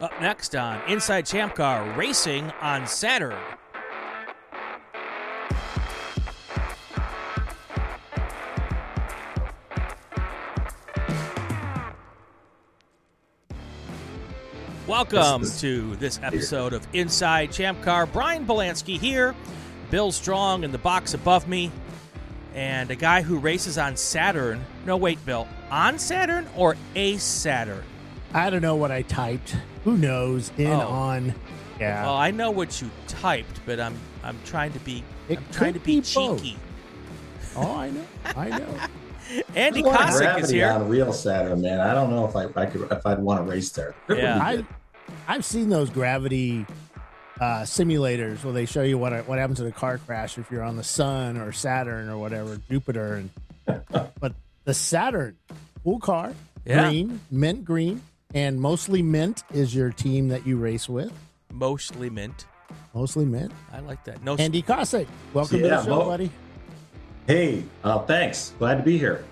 Up next on Inside Champ Car Racing on Saturn. Welcome to this episode of Inside Champ Car. Brian Bielanski here, Bill Strong in the box above me, and a guy who races on Saturn. No, wait, Bill, on Saturn or a Saturn? I don't know what I typed. Who knows? In Oh. on. Yeah. Well, I know what you typed, but I'm I'm trying to be It I'm trying to could be, be both. cheeky. oh, I know. I know. Andy I want Cossick is here. on real Saturn, man. I don't know if I, if I could if I'd want to race there. Yeah. I I've seen those gravity uh, simulators where they show you what what happens in a car crash if you're on the sun or Saturn or whatever Jupiter and but the Saturn cool car Yeah. green mint green and mostly mint is your team that you race with Mostly mint. mostly mint I like that. No, Andy Cossick welcome to the show Mo- buddy Hey, uh, thanks. Glad to be here.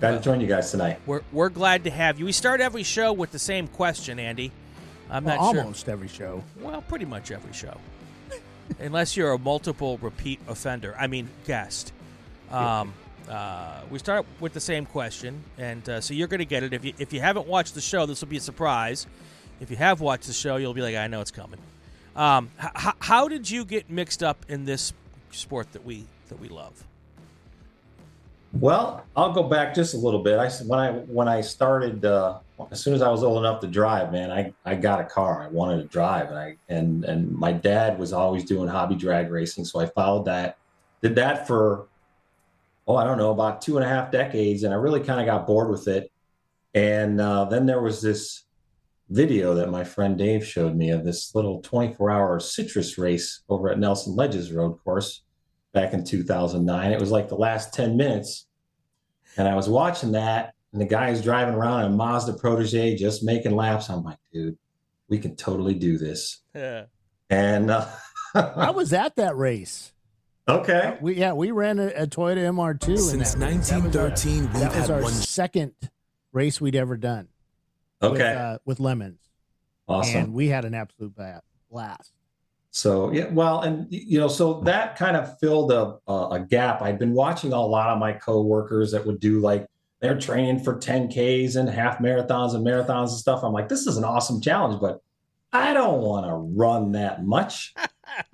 Glad to join you guys tonight. we're we're glad to have you. We start every show with the same question, Andy. I'm Well, not sure. almost every show Well, pretty much every show, unless you're a multiple repeat offender. I mean, guest. Um, uh, we start with the same question, and uh, so you're going to get it. If you if you haven't watched the show, this will be a surprise. If you have watched the show, you'll be like, I know it's coming. Um, h- how did you get mixed up in this sport that we that we love? Well, I'll go back just a little bit. I when I when I started, uh, as soon as I was old enough to drive, man, I, I got a car. I wanted to drive, and I and and my dad was always doing hobby drag racing, so I followed that. Did that for oh, I don't know, about two and a half decades, and I really kind of got bored with it. And uh, then there was this video that my friend Dave showed me of this little 24-hour citrus race over at Nelson Ledges Road Course back in 2009. It was like the last 10 minutes. And I was watching that, and the guy's driving around in a Mazda Protege just making laps. I'm like, dude, we can totally do this. Yeah. And uh, I was at that race okay. we yeah we ran a, a Toyota MR2 in Since that race. That was our- 1913, we've that was had our one second race we'd ever done. Okay. with, uh, with lemons, awesome. and we had an absolute blast. So yeah, well, and you know, so that kind of filled a a a gap. I'd been watching a lot of my coworkers that would do like they're training for 10Ks and half marathons and marathons and stuff. I'm like, this is an awesome challenge, but I don't want to run that much.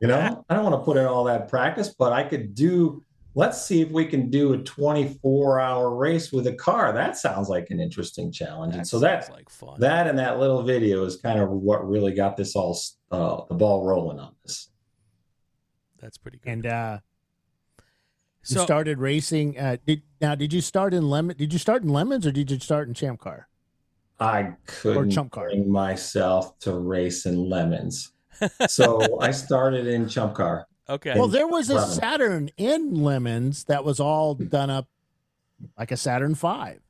You know, I don't want to put in all that practice, but I could do. Let's see if we can do a 24 hour race with a car. That sounds like an interesting challenge. and so sounds that like fun. that and that little video is kind of what really got this all uh, the ball rolling on this. That's pretty good. And uh, you so started racing. Uh, did now? Did you start in lemon? Did you start in lemons or did you start in Champ Car? I couldn't chump car. bring myself to race in lemons, so I started in chump car. okay. Well, there was a Lemon. Saturn in lemons that was all done up like a Saturn Five.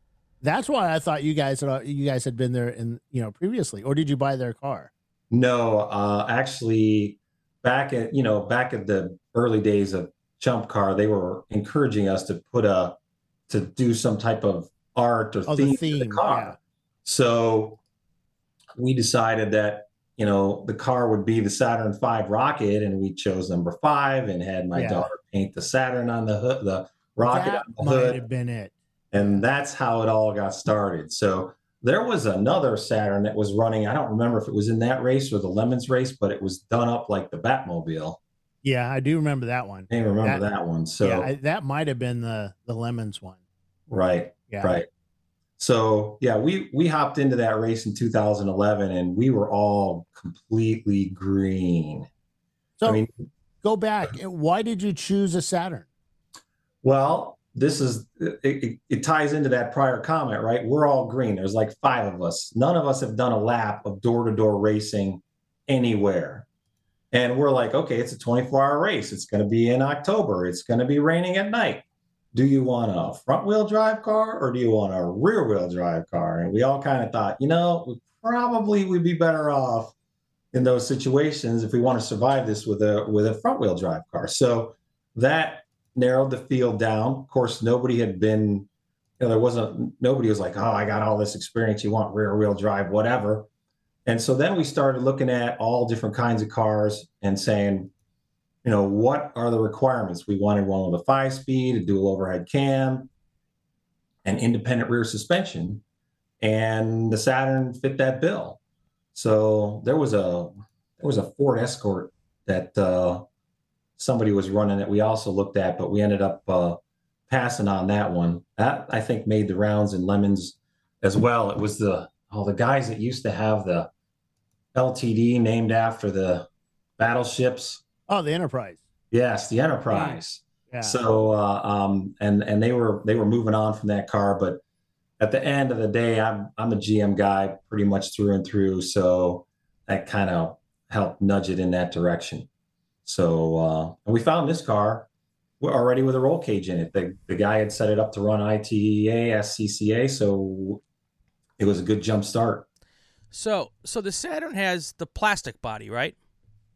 That's why I thought you guys had you guys had been there in you know previously, or did you buy their car? No, uh, actually, back at you know back at the early days of chump car, they were encouraging us to put a to do some type of art or Oh, theme, the to the car. yeah. So we decided that you know the car would be the Saturn V rocket, and we chose number five and had my Yeah. daughter paint the Saturn on the hood, the rocket That on the might hood, have been it. and that's how it all got started. So there was another Saturn that was running. I don't remember if it was in that race or the Lemons race, but it was done up like the Batmobile. Yeah, I do remember that one. I remember That- that, one. So yeah, I, that might have been the the lemons one. right, Yeah, right. So yeah, we we hopped into that race in 2011, and we were all completely green. So I mean, go back. Why did you choose a Saturn? Well, this is it, it, it ties into that prior comment, right? We're all green. There's like five of us. None of us have done a lap of door to door racing anywhere. And we're like, okay, it's a 24 hour race. It's going to be in October. It's going to be raining at night. Do you want a front wheel drive car or do you want a rear wheel drive car? And we all kind of thought, you know, we probably would be better off in those situations if we want to survive this with a with a front wheel drive car. So that narrowed the field down. Of course, nobody had been, you know, there wasn't nobody was like, oh, I got all this experience. You want rear wheel drive, whatever. And so then we started looking at all different kinds of cars and saying, you know, what are the requirements? We wanted one with a five speed, a dual overhead cam, and independent rear suspension. And the Saturn fit that bill. So there was a there was a Ford Escort that uh, somebody was running that we also looked at, but we ended up uh, passing on that one. That I think made the rounds in lemons as well. It was the oh the guys that used to have the LTD named after the battleships. Oh, the Enterprise. Yes, the Enterprise. Yeah. So uh, um, and and they were they were moving on from that car, but at the end of the day, I'm I'm a GM guy pretty much through and through. So that kind of helped nudge it in that direction. So uh, and we found this car already with a roll cage in it. The the guy had set it up to run ITA SCCA, so it was a good jump start. So so the Saturn has the plastic body, right?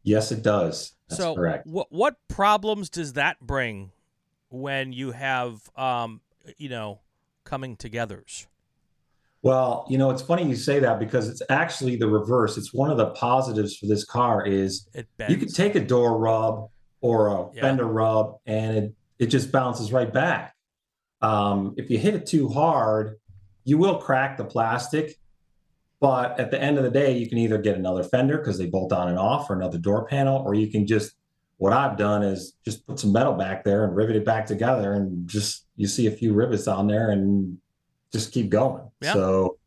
Yes, it does. That's so correct. what what problems does that bring when you have um you know coming togethers? Well, you know, it's funny you say that because it's actually the reverse. It's one of the positives for this car is you can take a door rub or a Yeah. fender rub and it, it just bounces right back. Um, if you hit it too hard, you will crack the plastic. But at the end of the day, you can either get another fender because they bolt on and off, or another door panel, or you can just what I've done is just put some metal back there and rivet it back together, and just you see a few rivets on there, and just keep going. Yeah. So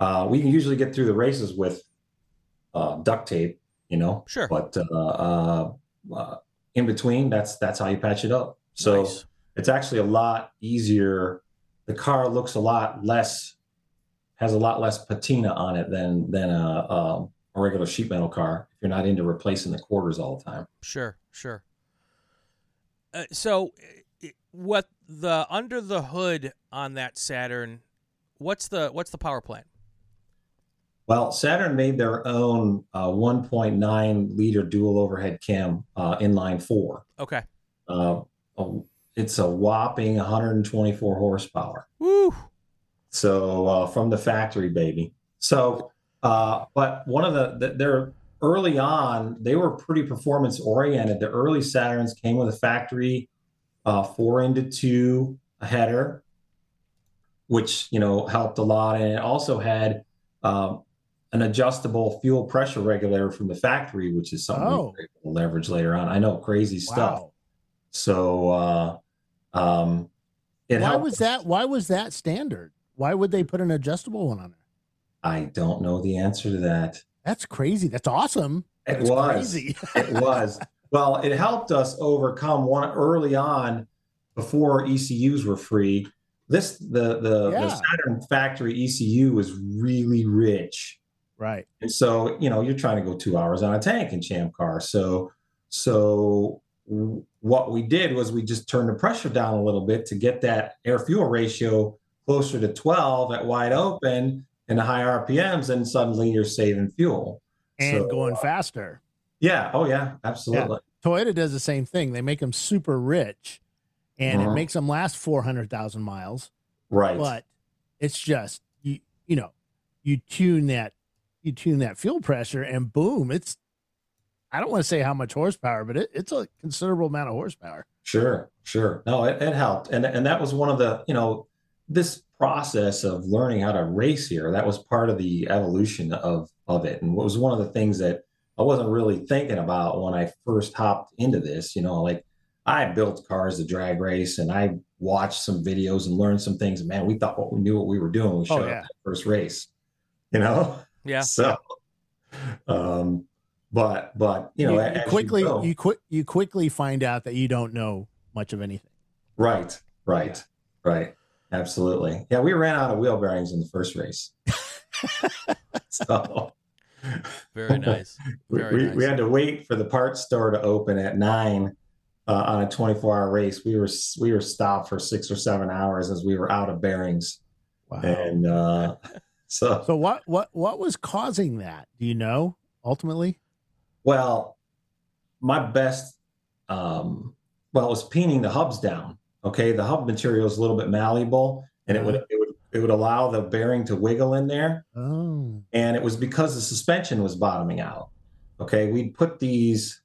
uh, we can usually get through the races with uh, duct tape, you know. Sure. But uh, uh, uh, in between, that's that's how you patch it up. So Nice. it's actually a lot easier. The car looks a lot less, has a lot less patina on it than than a, a, a regular sheet metal car. If you're not into replacing the quarters all the time. Sure, sure. Uh, so, what the under the hood on that Saturn? What's the what's the power plant? Well, Saturn made their own uh, 1.9 liter dual overhead cam uh, inline four. Okay. Uh, it's a whopping 124 horsepower. Woo. So uh, from the factory, baby. So, uh, but one of the, the they're early on, they were pretty performance oriented. The early Saturns came with a factory uh, four into two header, which you know helped a lot, and it also had um, an adjustable fuel pressure regulator from the factory, which is something Oh. we will leverage later on. I know crazy stuff. Wow. So, uh, um, it Why helped was that? Why was that standard? Why would they put an adjustable one on there? I don't know the answer to that. That's crazy. That's awesome. It That's was. crazy. it was. Well, it helped us overcome one early on before ECUs were free. This the the, the Saturn factory ECU was really rich. right. And so, you know, you're trying to go two hours on a tank in Champ Car. So, so what we did was we just turned the pressure down a little bit to get that air fuel ratio closer to 12 at wide open and the high RPMs, and suddenly you're saving fuel. And So, going uh, faster. Yeah. Oh, yeah. Absolutely. Toyota does the same thing. They make them super rich, and it Uh-huh. makes them last four hundred thousand miles. Right. But it's just you. You know, you tune that, you tune that fuel pressure, and boom, it's. I don't want to say how much horsepower, but it, it's a considerable amount of horsepower. Sure, sure. No, it, it helped, and and that was one of the you know this process of learning how to race here. That was part of the evolution of of it, and it was one of the things that I wasn't really thinking about when I first hopped into this. You know, like I built cars to drag race, and I watched some videos and learned some things. Man, we thought what we knew what we were doing. when We Oh, showed yeah. up that first race. You know, Yeah. so. Um, but but you know, you, you quickly go- you quick you quickly find out that you don't know much of anything. Right, right, right. Absolutely. Yeah, we ran out of wheel bearings in the first race. so Very nice. we, Very we, nice. we had to wait for the parts store to open at nine uh, on a 24 hour race. We were we were stopped for six or seven hours as we were out of bearings. Wow. And uh, so, so what what what was causing that? Do you know ultimately? well, my best, um, well, it was peening the hubs down. Okay, the hub material is a little bit malleable, and it would it would it would allow the bearing to wiggle in there Oh, and it was because the suspension was bottoming out. Okay, we'd put these.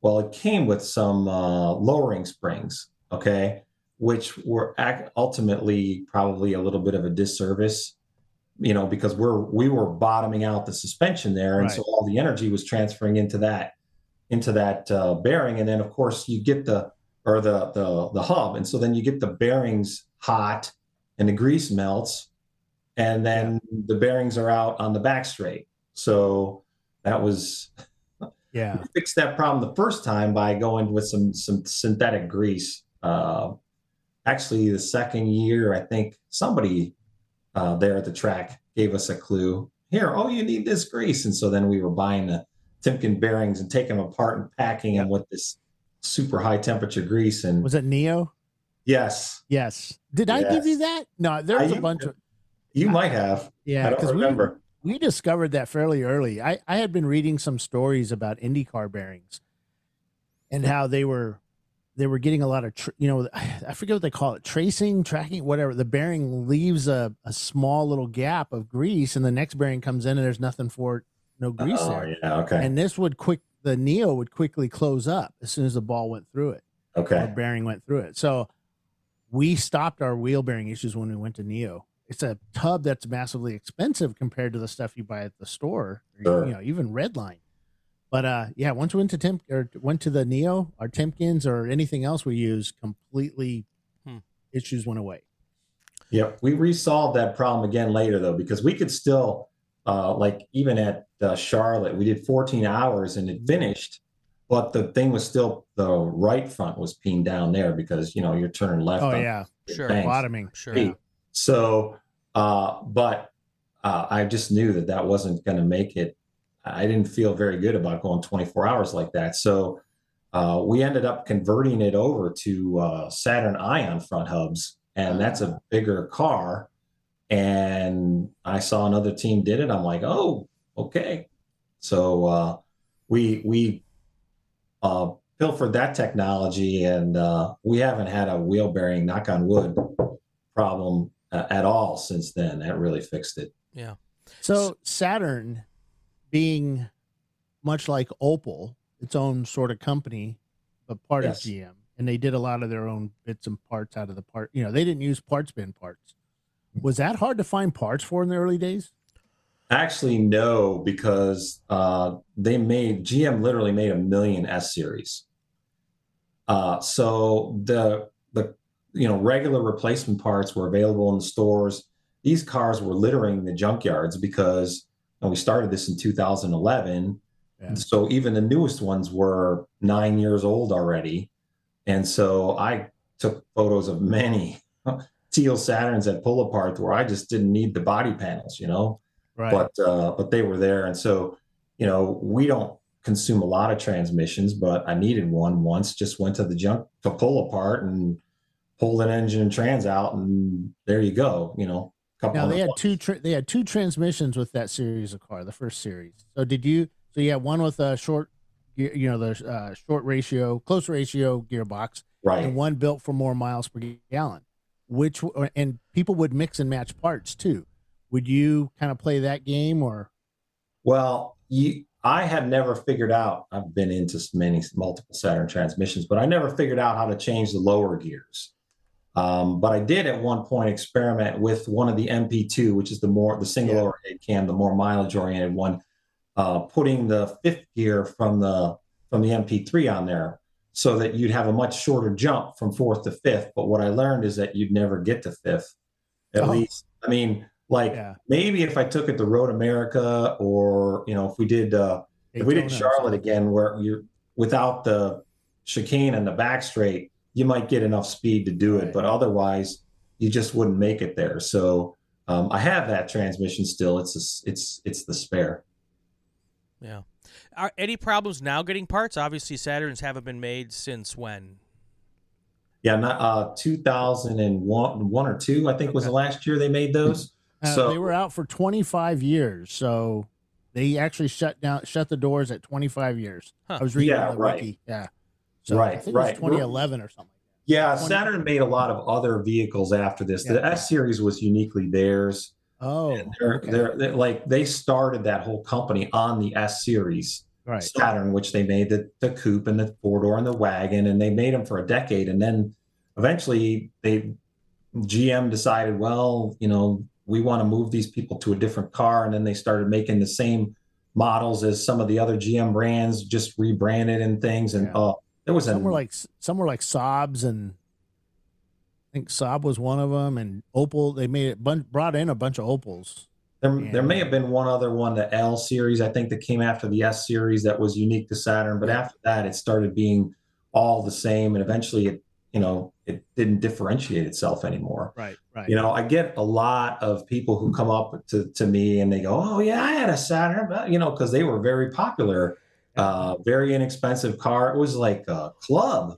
Well, it came with some uh, lowering springs. Okay, which were ultimately probably a little bit of a disservice. You know, because we're we were bottoming out the suspension there, and so all the energy was transferring into that into that uh, bearing, and then of course you get the or the the the hub, and so then you get the bearings hot, and the grease melts, and then the bearings are out on the back straight. So that was yeah. fixed that problem the first time by going with some some synthetic grease. Uh, actually, the second year, I think somebody uh, there at the track gave us a clue. Here, oh, you need this grease, and so then we were buying the Timken bearings and taking them apart and packing them with this super high temperature grease. And Was it Neo? yes, Yes. Did I give you that? No, there's I- a bunch of you might have. yeah. I don't Because we we discovered that fairly early. I, I had been reading some stories about IndyCar bearings and how they were they were getting a lot of tr- you know I forget what they call it tracing tracking whatever the bearing leaves a, a small little gap of grease and the next bearing comes in and there's nothing for it no grease oh, there yeah. Okay. and this would quick the neo would quickly close up as soon as the ball went through it or okay. bearing went through it so we stopped our wheel bearing issues when we went to neo it's a tub that's massively expensive compared to the stuff you buy at the store Sure. you know even redline but uh yeah once we went to Temp or went to the neo our Timkens or anything else we use completely Hmm. issues went away Yep, we resolved that problem again later though, because we could still, uh, like even at uh, Charlotte, we did 14 hours and it finished, but the thing was still the right front was peened down there because you know you're turning left. oh yeah Sure. banks. bottoming Sure. Hey, So, uh, but uh, I just knew that that wasn't going to make it. I didn't feel very good about going 24 hours like that. So uh, we ended up converting it over to uh, Saturn Ion front hubs, and that's a bigger car. And I saw another team did it. I'm like, oh, okay. So uh, we we uh, pilfered that technology, and uh, we haven't had a wheel bearing, knock on wood, problem uh, at all since then. That really fixed it. Yeah. So Saturn, being much like Opel, its own sort of company, but part Yes. of GM, and they did a lot of their own bits and parts out of the part. You know, they didn't use parts bin parts. Was that hard to find parts for in the early days? Actually, no, because uh, they made GM literally made a million S series. Uh, so the the you know regular replacement parts were available in the stores. These cars were littering the junkyards because and we started this in 2011. Yeah. So even the newest ones were nine years old already. And so I took photos of many teal Saturns that pull apart where I just didn't need the body panels, you know Right. but uh, but they were there, and so you know we don't consume a lot of transmissions, but I needed one once. Just went to the junk to pull apart and pulled an engine and trans out, and there you go. You know, couple now they had two. Tra- they had two transmissions with that series of car, the first series. So did you? So you had one with a short, you know, the uh, short ratio, close ratio gearbox, right. and one built for more miles per gallon. Which and people would mix and match parts too. Would you kind of play that game or? Well, you, I have never figured out. I've been into many multiple Saturn transmissions, but I never figured out how to change the lower gears. Um, but I did at one point experiment with one of the MP2, which is the more the single Yeah. overhead cam, the more mileage oriented one, uh, putting the fifth gear from the from the MP3 on there, so that you'd have a much shorter jump from fourth to fifth. But what I learned is that you'd never get to fifth. At Oh. least, I mean, like Yeah. maybe if I took it to Road America, or you know, if we did uh, if we did Daytona Charlotte again, where you're without the chicane and the back straight, you might get enough speed to do it, Right. but otherwise, you just wouldn't make it there. So um, I have that transmission still. It's a s it's it's the spare. Yeah. Are any problems now getting parts? Obviously, Saturns haven't been made since when? Yeah, not uh, 2001 one or two, I think was the last year they made those. Uh, so they were out for 25 years, so they actually shut down, shut the doors at 25 years. Huh. I was reading Yeah, the right. wiki. Yeah. So I Right, think right. it was 2011 or something. Yeah, Saturn made a lot of other vehicles after this. The Yeah. S series was uniquely theirs. Oh, They're, okay. they're, they're like they started that whole company on the S series right. Saturn, which they made the the coupe and the four door and the wagon, and they made them for a decade, and then eventually they GM decided, well, you know, we want to move these people to a different car, and then they started making the same models as some of the other GM brands, just rebranded and things, and Yeah. uh, there was a Some were like some were like Saabs and I think Saab was one of them, and Opel. They made it bun- brought in a bunch of Opels. There, Yeah. there may have been one other one, the L series, I think, that came after the S series that was unique to Saturn. But after that, it started being all the same, and eventually, it you know it didn't differentiate itself anymore. Right. Right. You know, I get a lot of people who come up to, to me and they go, "Oh yeah, I had a Saturn," but, you know, because they were very popular, uh, very inexpensive car. It was like a club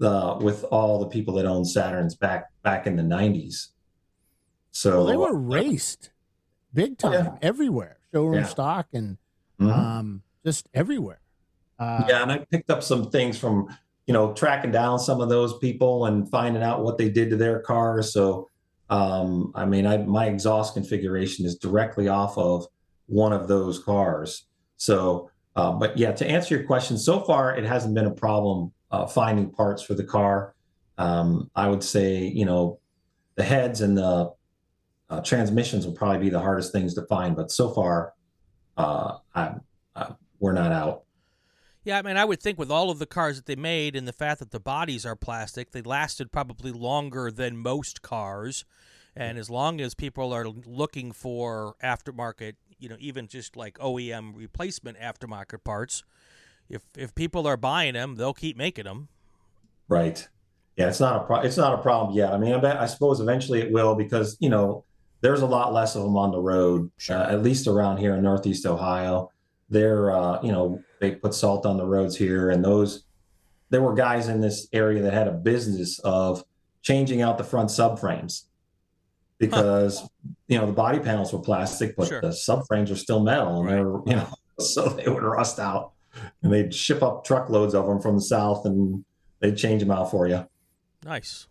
uh, with all the people that owned Saturns back back in the '90s. So well, they were raced big time Yeah. everywhere, showroom Yeah. stock, and Mhm. um, just everywhere. Uh, yeah, and I picked up some things from you know tracking down some of those people and finding out what they did to their cars. So, um, I mean, I, my exhaust configuration is directly off of one of those cars. So, uh, but yeah, to answer your question, so far it hasn't been a problem uh, finding parts for the car. Um, I would say you know the heads and the uh, transmissions will probably be the hardest things to find, but so far uh, I, I, we're not out. Yeah, I mean, I would think with all of the cars that they made and the fact that the bodies are plastic, they lasted probably longer than most cars. And as long as people are looking for aftermarket, you know, even just like OEM replacement aftermarket parts, if if people are buying them, they'll keep making them. Right. Yeah, it's not a pro- it's not a problem yet. I mean, I bet I suppose eventually it will because you know there's a lot less of them on the road. Sure. Uh, at least around here in Northeast Ohio, they're uh, you know they put salt on the roads here, and those there were guys in this area that had a business of changing out the front subframes because you know the body panels were plastic, but Sure. the subframes are still metal, and Right. they're you know so they would rust out, and they'd ship up truckloads of them from the south, and they'd change them out for you. Nice.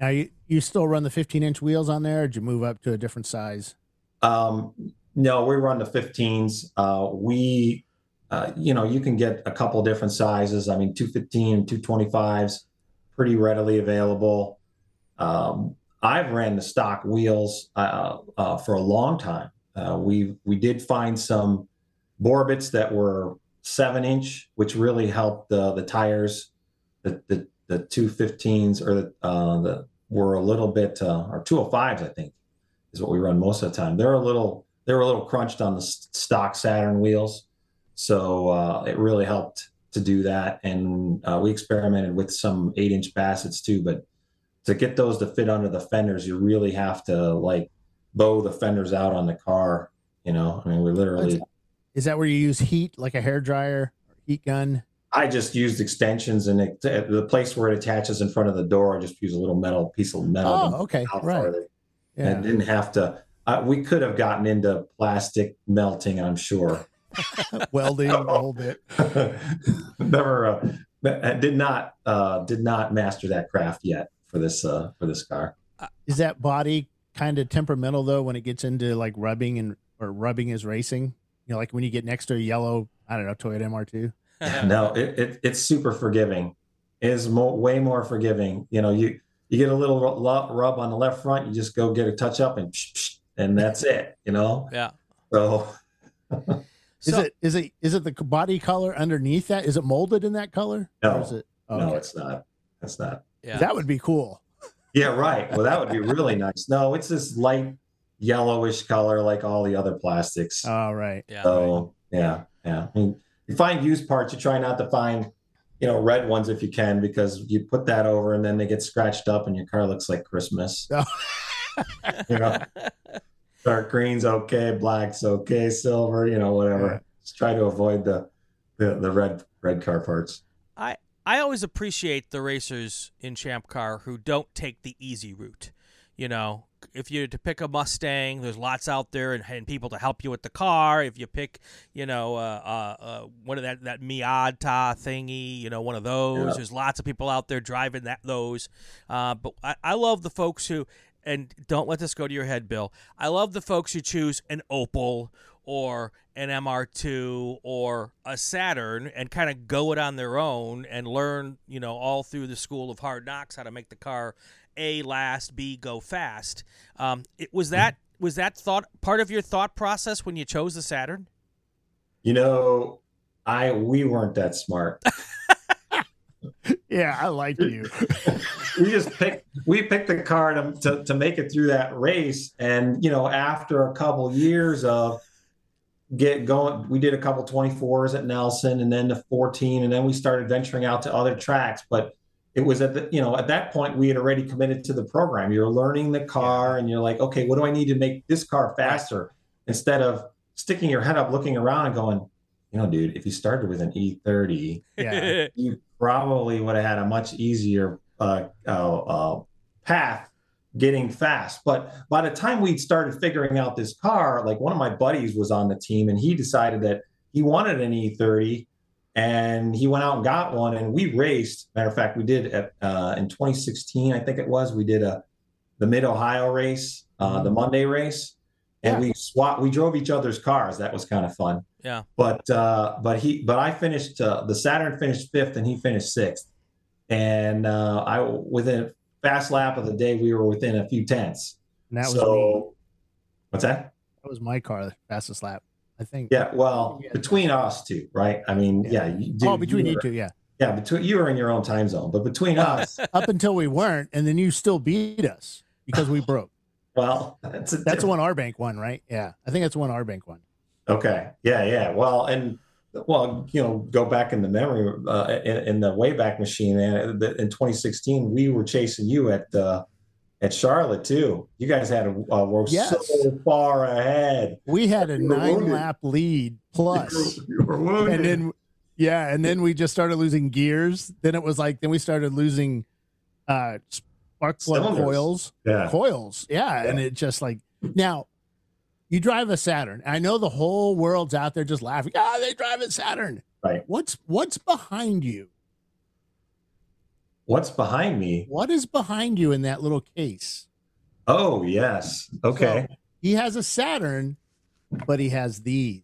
Now you you still run the 15 inch wheels on there, or did you move up to a different size? Um, no, we run the 15s. Uh, we, uh, you know, you can get a couple different sizes. I mean, 215 and 225s, pretty readily available. Um, I've ran the stock wheels uh, uh, for a long time. Uh, we we did find some Borbets that were seven inch, which really helped the the tires. The the the 215s or the uh, the were a little bit uh, or 205s, I think is what we run most of the time. They're a little they were a little crunched on the stock Saturn wheels, so uh, it really helped to do that. And uh, we experimented with some eight inch Bassetts too, but to get those to fit under the fenders, you really have to like bow the fenders out on the car. You know, I mean, we literally. Is that where you use heat, like a hair dryer, or heat gun? I just used extensions, and it, the place where it attaches in front of the door, I just use a little metal piece of metal. Oh, okay, right. farther. Yeah. and didn't have to. Uh, we could have gotten into plastic melting, I'm sure. Welding a little bit. Never uh, did not uh, did not master that craft yet for this uh, for this car. Is that body kind of temperamental though when it gets into like rubbing and or rubbing is racing? You know, like when you get next to a yellow, I don't know, Toyota MR2. no, it, it it's super forgiving. It is mo- way more forgiving. You know, you you get a little ru- rub on the left front, you just go get a touch up and psh, psh, and that's it. You know, Yeah. so Is So- it is it is it the body color underneath that? Is it molded in that color? No. Or is it, no, okay. it's not. It's not. Yeah. That would be cool. Yeah, right. Well, that would be really nice. No, it's this light yellowish color like all the other plastics. All right. yeah. So yeah, yeah. I mean, you find used parts, you try not to find, you know, red ones if you can, because you put that over and then they get scratched up and your car looks like Christmas. Oh. you know, dark green's okay, black's okay, silver, you know, whatever. Yeah. Just try to avoid the the, the red red car parts. I I always appreciate the racers in Champ Car who don't take the easy route. You know, if you're to pick a Mustang, there's lots out there and, and people to help you with the car. If you pick, you know, uh, uh, uh, one of that that Miata thingy, you know, one of those. Yeah. There's lots of people out there driving that those. Uh, but I, I love the folks who, and don't let this go to your head, Bill. I love the folks who choose an Opel or an MR2 or a Saturn and kind of go it on their own and learn, you know, all through the school of hard knocks how to make the car a last, b go fast. Um, it was that was that thought part of your thought process when you chose the Saturn? You know, I we weren't that smart. Yeah, I like you. we just picked we picked the car to, to to make it through that race, and you know, after a couple years of get going, we did a couple 24s at Nelson, and then the 14, and then we started venturing out to other tracks, but. It was at the, you know, at that point we had already committed to the program. You're learning the car and you're like, okay, what do I need to make this car faster? Instead of sticking your head up, looking around and going, you know, dude, if you started with an E30, Yeah. you probably would have had a much easier uh, uh, uh, path getting fast. But by the time we'd started figuring out this car, like one of my buddies was on the team and he decided that he wanted an E30 and he went out and got one and we raced. Matter of fact, we did at, uh, in 2016, I think it was, we did a the Mid Ohio race, uh, the Monday race, and Yeah. we swapped. We drove each other's cars. That was kind of fun Yeah. but uh but he but i finished uh, the saturn finished fifth and he finished sixth and uh i within a fast lap of the day we were within a few tenths And that was so me. what's that That was my car, the fastest lap. I think. yeah well between us two right i mean yeah, Yeah. you, dude, oh, between you were- two, yeah. yeah between you were in your own time zone but between us Up until we weren't, and then you still beat us because we broke. well that's a That's different- one our bank won, right? Yeah, I think that's one our bank won. Okay. Yeah, yeah. Well, and well, you know, go back in the memory uh, in, in the Wayback Machine. And in 2016, we were chasing you at uh, at Charlotte too. You guys had a, uh, were Yes. so far ahead. We had a nine wounded. lap lead plus, you were wounded. and then yeah, and then we just started losing gears. Then it was like then we started losing uh spark plug coils. yeah. coils. Yeah, and it just like now you drive a Saturn. I know the whole world's out there just laughing. Ah, they drive a Saturn. Right. What's what's behind you? What's behind me? What is behind you in that little case? Oh, yes. Okay. So, he has a Saturn, but he has these.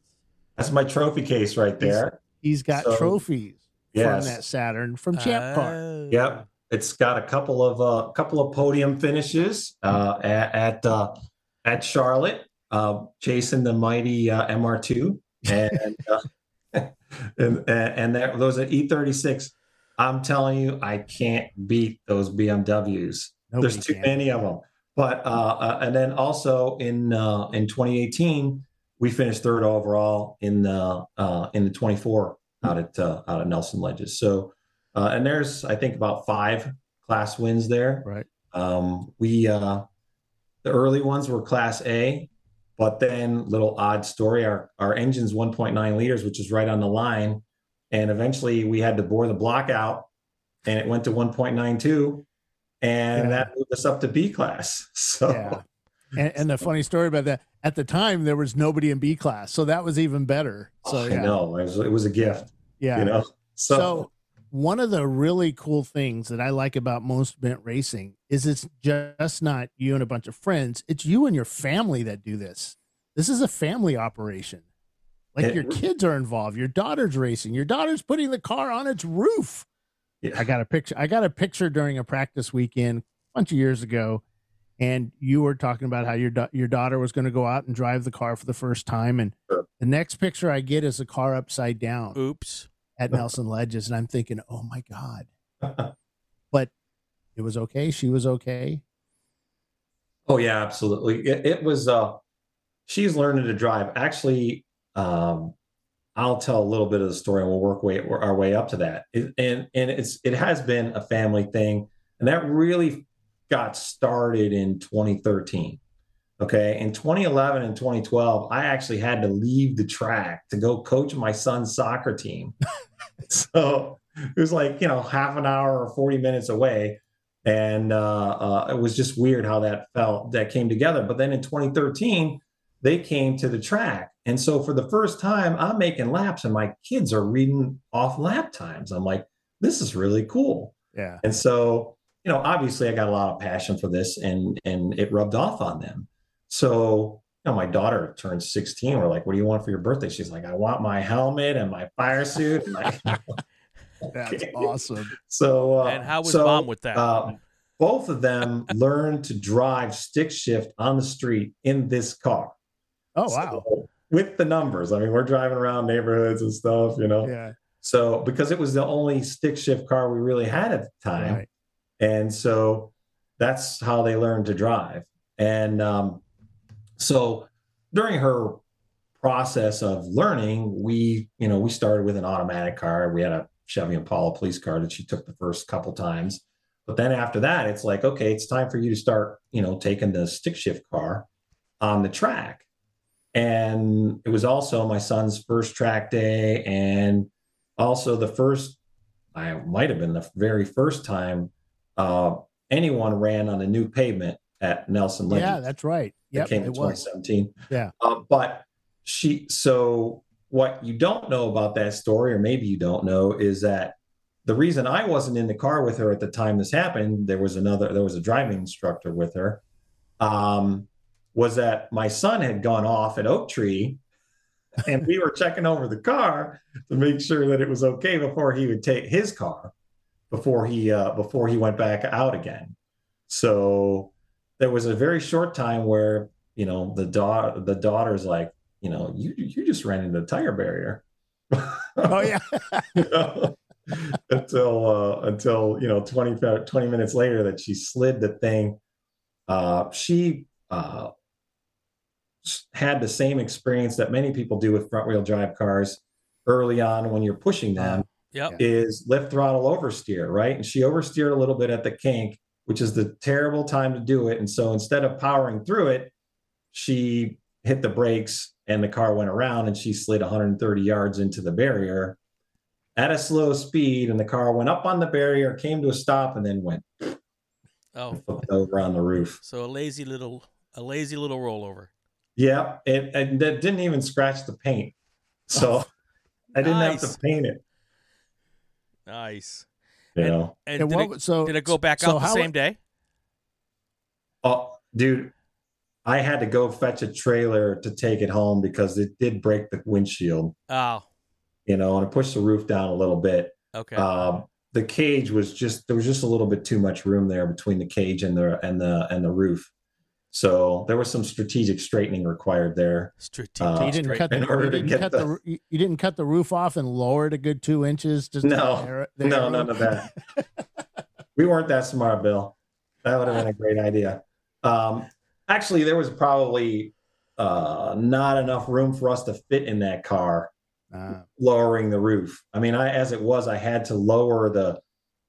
That's my trophy case right there. He's got So, trophies Yes. from that Saturn from Champ Car. Oh. Yep. It's got a couple of uh, couple of podium finishes uh, at at, uh, at Charlotte, uh, chasing the mighty uh, MR2, and uh, and and that, those are E36. I'm telling you, I can't beat those BMWs. Nobody There's too can. many of them. But uh, uh, and then also in uh, in 2018, we finished third overall in the uh, in the 24 out at uh, out at Nelson Ledges. So uh, and there's I think about five class wins there. Right. Um, we uh, the early ones were class A, but then little odd story. Our our engine's 1.9 liters, which is right on the line, and eventually we had to bore the block out, and it went to 1.92, and Yeah. that moved us up to B class. So Yeah. And, and the funny story about that, at the time there was nobody in B class, so that was even better. So oh, I yeah, know it was, it was a gift, yeah. you know. So, So, one of the really cool things that I like about Mostly Mint racing is it's just not you and a bunch of friends. It's you and your family that do this. This is a family operation. Like It- your kids are involved. Your daughter's racing. Your daughter's putting the car on its roof. yeah. I got a picture. I got a picture during a practice weekend a bunch of years ago, and you were talking about how your your daughter was going to go out and drive the car for the first time. And Sure. the next picture I get is a car upside down Oops. at Nelson Ledges, and I'm thinking, oh my god. But it was okay. She was okay. Oh yeah, absolutely. It, it was. uh She's learning to drive. Actually, um, I'll tell a little bit of the story, and we'll work way our way up to that. It, and and it's it has been a family thing, and that really got started in 2013. Okay, in 2011 and 2012, I actually had to leave the track to go coach my son's soccer team. so it was like you know half an hour or 40 minutes away and uh, uh, it was just weird how that felt that came together. But then in 2013, they came to the track, and so for the first time, I'm making laps, and my kids are reading off lap times. I'm like, this is really cool. Yeah. And so, you know, obviously, I got a lot of passion for this, and and it rubbed off on them. So you know, my daughter turned 16. We're like, what do you want for your birthday? She's like, I want my helmet and my fire suit. And my, That's Okay. awesome. so, uh, and how was so, mom with that? Uh, both of them learned to drive stick shift on the street in this car. Oh wow. So, with the numbers. I mean, we're driving around neighborhoods and stuff, you know. Yeah. So because it was the only stick shift car we really had at the time. Right. And so that's how they learned to drive. And um, so during her process of learning, we, you know, we started with an automatic car. We had a Chevy Impala police car that she took the first couple times. But then after that, it's like, okay, it's time for you to start, you know, taking the stick shift car on the track. And it was also my son's first track day and also the first, I might have been the very first time uh, anyone ran on a new pavement at Nelson Lane. Yeah, that's right. That Yep, came in it was. 2017. Yeah. Uh, but she, so what you don't know about that story, or maybe you don't know, is that the reason I wasn't in the car with her at the time this happened, there was another, there was a driving instructor with her, um, was that my son had gone off at Oak Tree and we were checking over the car to make sure that it was okay before he would take his car before he uh, before he went back out again. So there was a very short time where you know the daughter the daughter's like you know you you just ran into the tire barrier. Oh yeah. You know? until uh, until you know 20, 20 minutes later that she slid the thing. Uh, she uh, had the same experience that many people do with front wheel drive cars early on when you're pushing them uh, yep. is lift throttle oversteer, right? And she oversteered a little bit at the kink, which is the terrible time to do it. And so instead of powering through it, she hit the brakes and the car went around and she slid 130 yards into the barrier at a slow speed. And the car went up on the barrier, came to a stop, and then went Oh, flipped over on the roof. so a lazy little a lazy little rollover. Yeah, it, and that didn't even scratch the paint. So I didn't have to paint it, Nice. you And- know. And, And did, what, it, so did it go back so out the how- same day? Oh, dude, I had to go fetch a trailer to take it home because it did break the windshield, Oh, you know, and it pushed the roof down a little bit. okay. Um, the cage was just there was just a little bit too much room there between the cage and the and the and the roof. So there was some strategic straightening required there. Strategic. uh, So you didn't cut the, in you order to get cut the- the, you you didn't cut the roof off and lower it a good two inches. Just No, air No, air none of that. we weren't that smart, Bill. That would have been a great idea. Um, actually, there was probably uh, not enough room for us to fit in that car, Ah, lowering the roof. I mean, I as it was, I had to lower the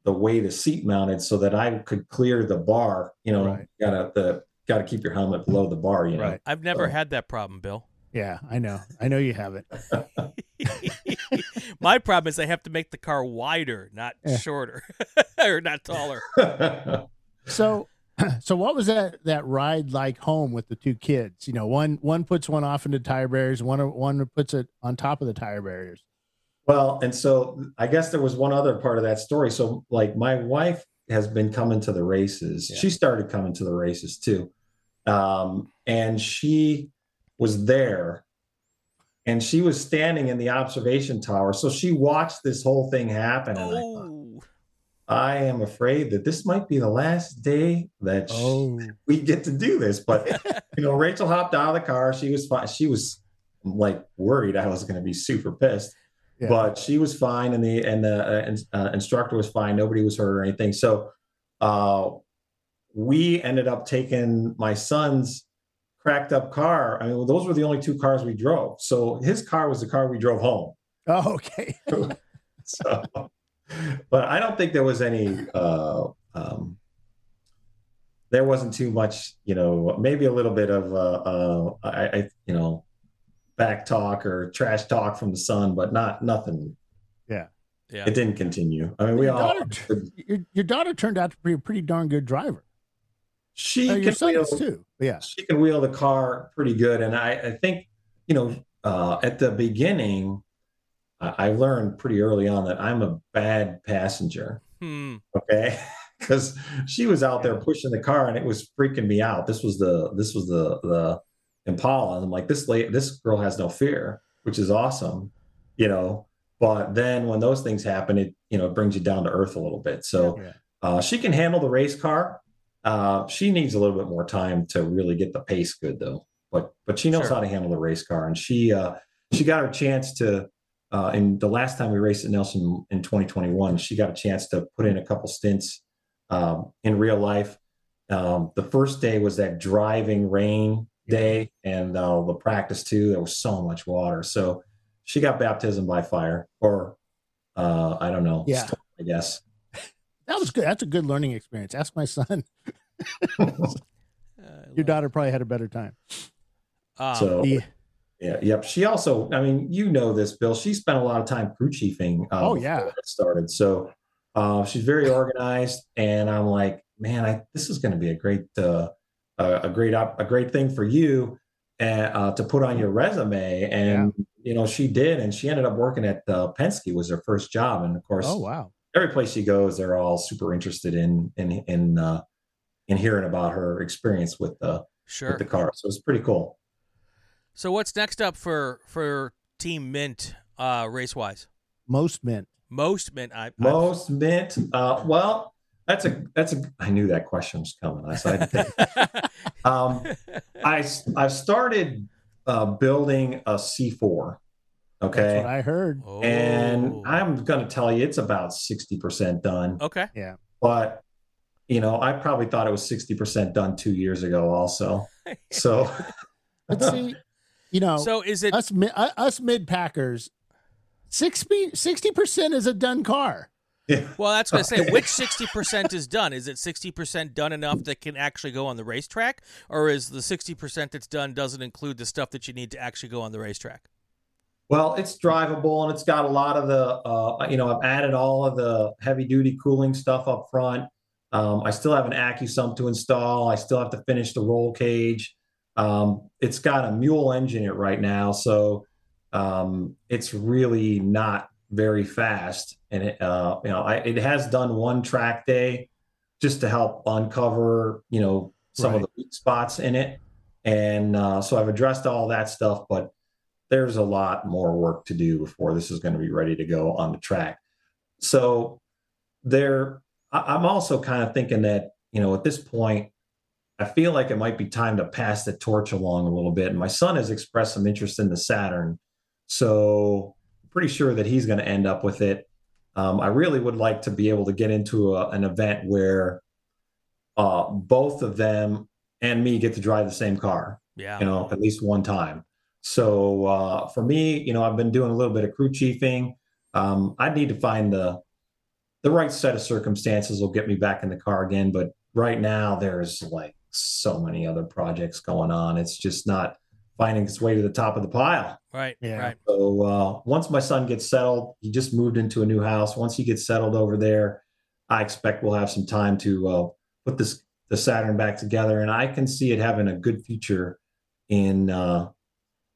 the way the seat mounted so that I could clear the bar. You know, Right. gotta the gotta keep your helmet below the bar. You know, right. I've never Oh. had that problem, Bill. Yeah, I know. I know you have it. My problem is I have to make the car wider, not Yeah. shorter or not taller. So, so what was that that ride like home with the two kids? You know, one one puts one off into tire barriers, one one puts it on top of the tire barriers. Well, and so I guess there was one other part of that story. So, like, my wife has been coming to the races. Yeah. She started coming to the races too. Um, and she was there and she was standing in the observation tower. So she watched this whole thing happen. And I, thought, Oh, I am afraid that this might be the last day that sh- Oh, we get to do this. But you know, Rachel hopped out of the car. She was fine. She was like worried I was going to be super pissed, Yeah. but she was fine, and the and the uh, ins- uh, instructor was fine. Nobody was hurt or anything. So uh, we ended up taking my son's cracked up car. I mean, those were the only two cars we drove. So his car was the car we drove home. oh, okay. So, but I don't think there was any. Uh, um, there wasn't too much, you know, maybe a little bit of, uh, uh, I, I, you know, back talk or trash talk from the son, but not nothing. Yeah. Yeah. It didn't continue. I mean, we your, all your, your daughter turned out to be a pretty darn good driver. She Uh, can wheel, too. Yeah. she can wheel the car pretty good, and I, I think you know uh, at the beginning, I, I learned pretty early on that I'm a bad passenger. Hmm. okay because she was out there pushing the car and it was freaking me out this was the this was the the impala and i'm like this late this girl has no fear which is awesome you know but then when those things happen it you know it brings you down to earth a little bit so Yeah. uh, she can handle the race car uh, she needs a little bit more time to really get the pace good though but but she knows Sure. how to handle the race car and she uh she got her chance to uh, and the last time we raced at Nelson in 2021, she got a chance to put in a couple stints um, in real life. Um, the first day was that driving rain day, and uh, the practice too. There was so much water, so she got baptism by fire, or uh, I don't know, Yeah. storm, I guess. That was good. That's a good learning experience. Ask my son. Uh, Your daughter probably had a better time. um, so Yeah. yeah, yep. She also, I mean, you know this, Bill. She spent a lot of time crew chiefing. Uh, Oh, yeah. it started. So uh, she's very organized, and I'm like, man, I, this is going to be a great, uh, a, a great, op- a great thing for you, and uh, to put on your resume. And you know, she did, and she ended up working at uh, Penske was her first job, and of course, Oh wow. Every place she goes, they're all super interested in in in uh, in hearing about her experience with the sure. with the car. So it's pretty cool. So what's next up for for Team Mint uh, race wise? Most Mint. Most Mint. I, I Most mint. Uh, well, that's a that's a. I knew that question was coming. I said, um, I I've started uh, building a C4. That's Okay, what I heard. oh. and I'm going to tell you it's about sixty percent done. okay. Yeah. But you know, I probably thought it was sixty percent done two years ago. Also, so Let's see. You know, So is it? us mi- uh, us mid packers, 60 percent is a done car. yeah. Well, that's what I say. Which sixty percent is done? Is it sixty percent done enough that can actually go on the racetrack, or is the sixty percent that's done doesn't include the stuff that you need to actually go on the racetrack? Well, it's drivable and it's got a lot of the, uh, you know, I've added all of the heavy duty cooling stuff up front. Um, I still have an AccuSump to install. I still have to finish the roll cage. Um, it's got a mule engine in it right now, so um, it's really not very fast. And it, uh, you know, I, it has done one track day just to help uncover, you know, some of the weak spots in it. And uh, so I've addressed all that stuff, but there's a lot more work to do before this is going to be ready to go on the track. So there, I'm also kind of thinking that, you know, at this point, I feel like it might be time to pass the torch along a little bit. And my son has expressed some interest in the Saturn. So I'm pretty sure that he's going to end up with it. Um, I really would like to be able to get into a, an event where uh, both of them and me get to drive the same car Yeah. you know, at least one time. So uh, for me, you know, I've been doing a little bit of crew chiefing. Um, I need to find the the right set of circumstances will get me back in the car again. But right now, there's like so many other projects going on. It's just not finding its way to the top of the pile. Right. Yeah. Right. So uh, once my son gets settled, he just moved into a new house. Once he gets settled over there, I expect we'll have some time to uh, put this the Saturn back together, and I can see it having a good future in uh,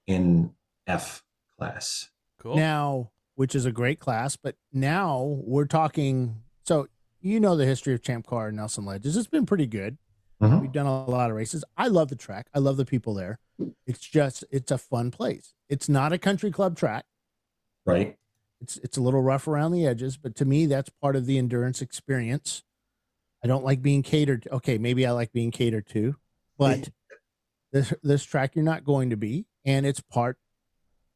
in F class. Cool. Now, which is a great class, but now we're talking. So you know the history of Champ Car and Nelson Ledges. It's been pretty good. Mhm. We've done a lot of races. I love the track. I love the people there. It's just it's a fun place. It's not a country club track. Right? It's it's a little rough around the edges, but to me that's part of the endurance experience. I don't like being catered. To. Okay, maybe I like being catered to, but this this track you're not going to be, and it's part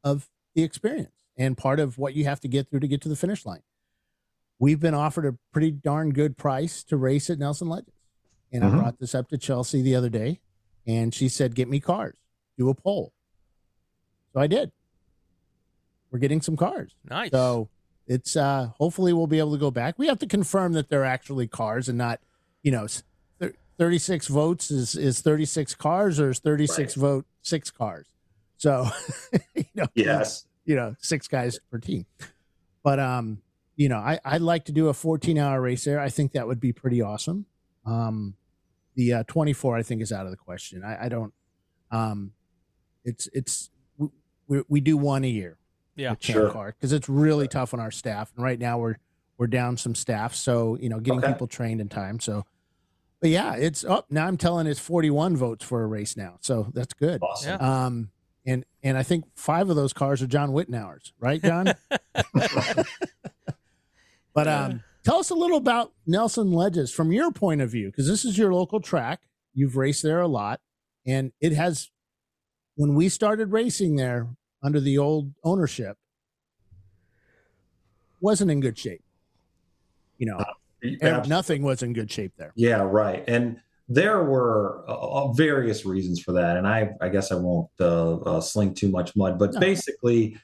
of the experience and part of what you have to get through to get to the finish line. We've been offered a pretty darn good price to race at Nelson Ledges, and Mhm. I brought this up to Chelsea the other day, and she said, "Get me cars, do a poll." So I did. We're getting some cars. Nice. So it's uh hopefully we'll be able to go back. We have to confirm that they're actually cars and not, you know, 36 votes is is 36 cars or is 36 vote six cars. So, you know, Yes. you know, six guys per team. But um, you know, I, I'd like to do a 14 hour race there. I think that would be pretty awesome. Um, the uh, 24, I think, is out of the question. I, I don't. Um, it's it's we, we do one a year. Yeah, sure. Because it's really tough on our staff, and right now we're we're down some staff, so you know, getting okay. people trained in time. So, but yeah, it's up oh, now. I'm telling it's 41 votes for a race now, so that's good. Awesome. Yeah. Um, and and I think five of those cars are John Wittenauer's, right, John? but um, tell us a little about Nelson Ledges from your point of view, because this is your local track. You've raced there a lot, and it has. When we started racing there under the old ownership, wasn't in good shape. You know, uh, nothing was in good shape there. Yeah, right. And there were uh, uh, various reasons for that, and I, I guess I won't uh, uh, sling too much mud. But basically,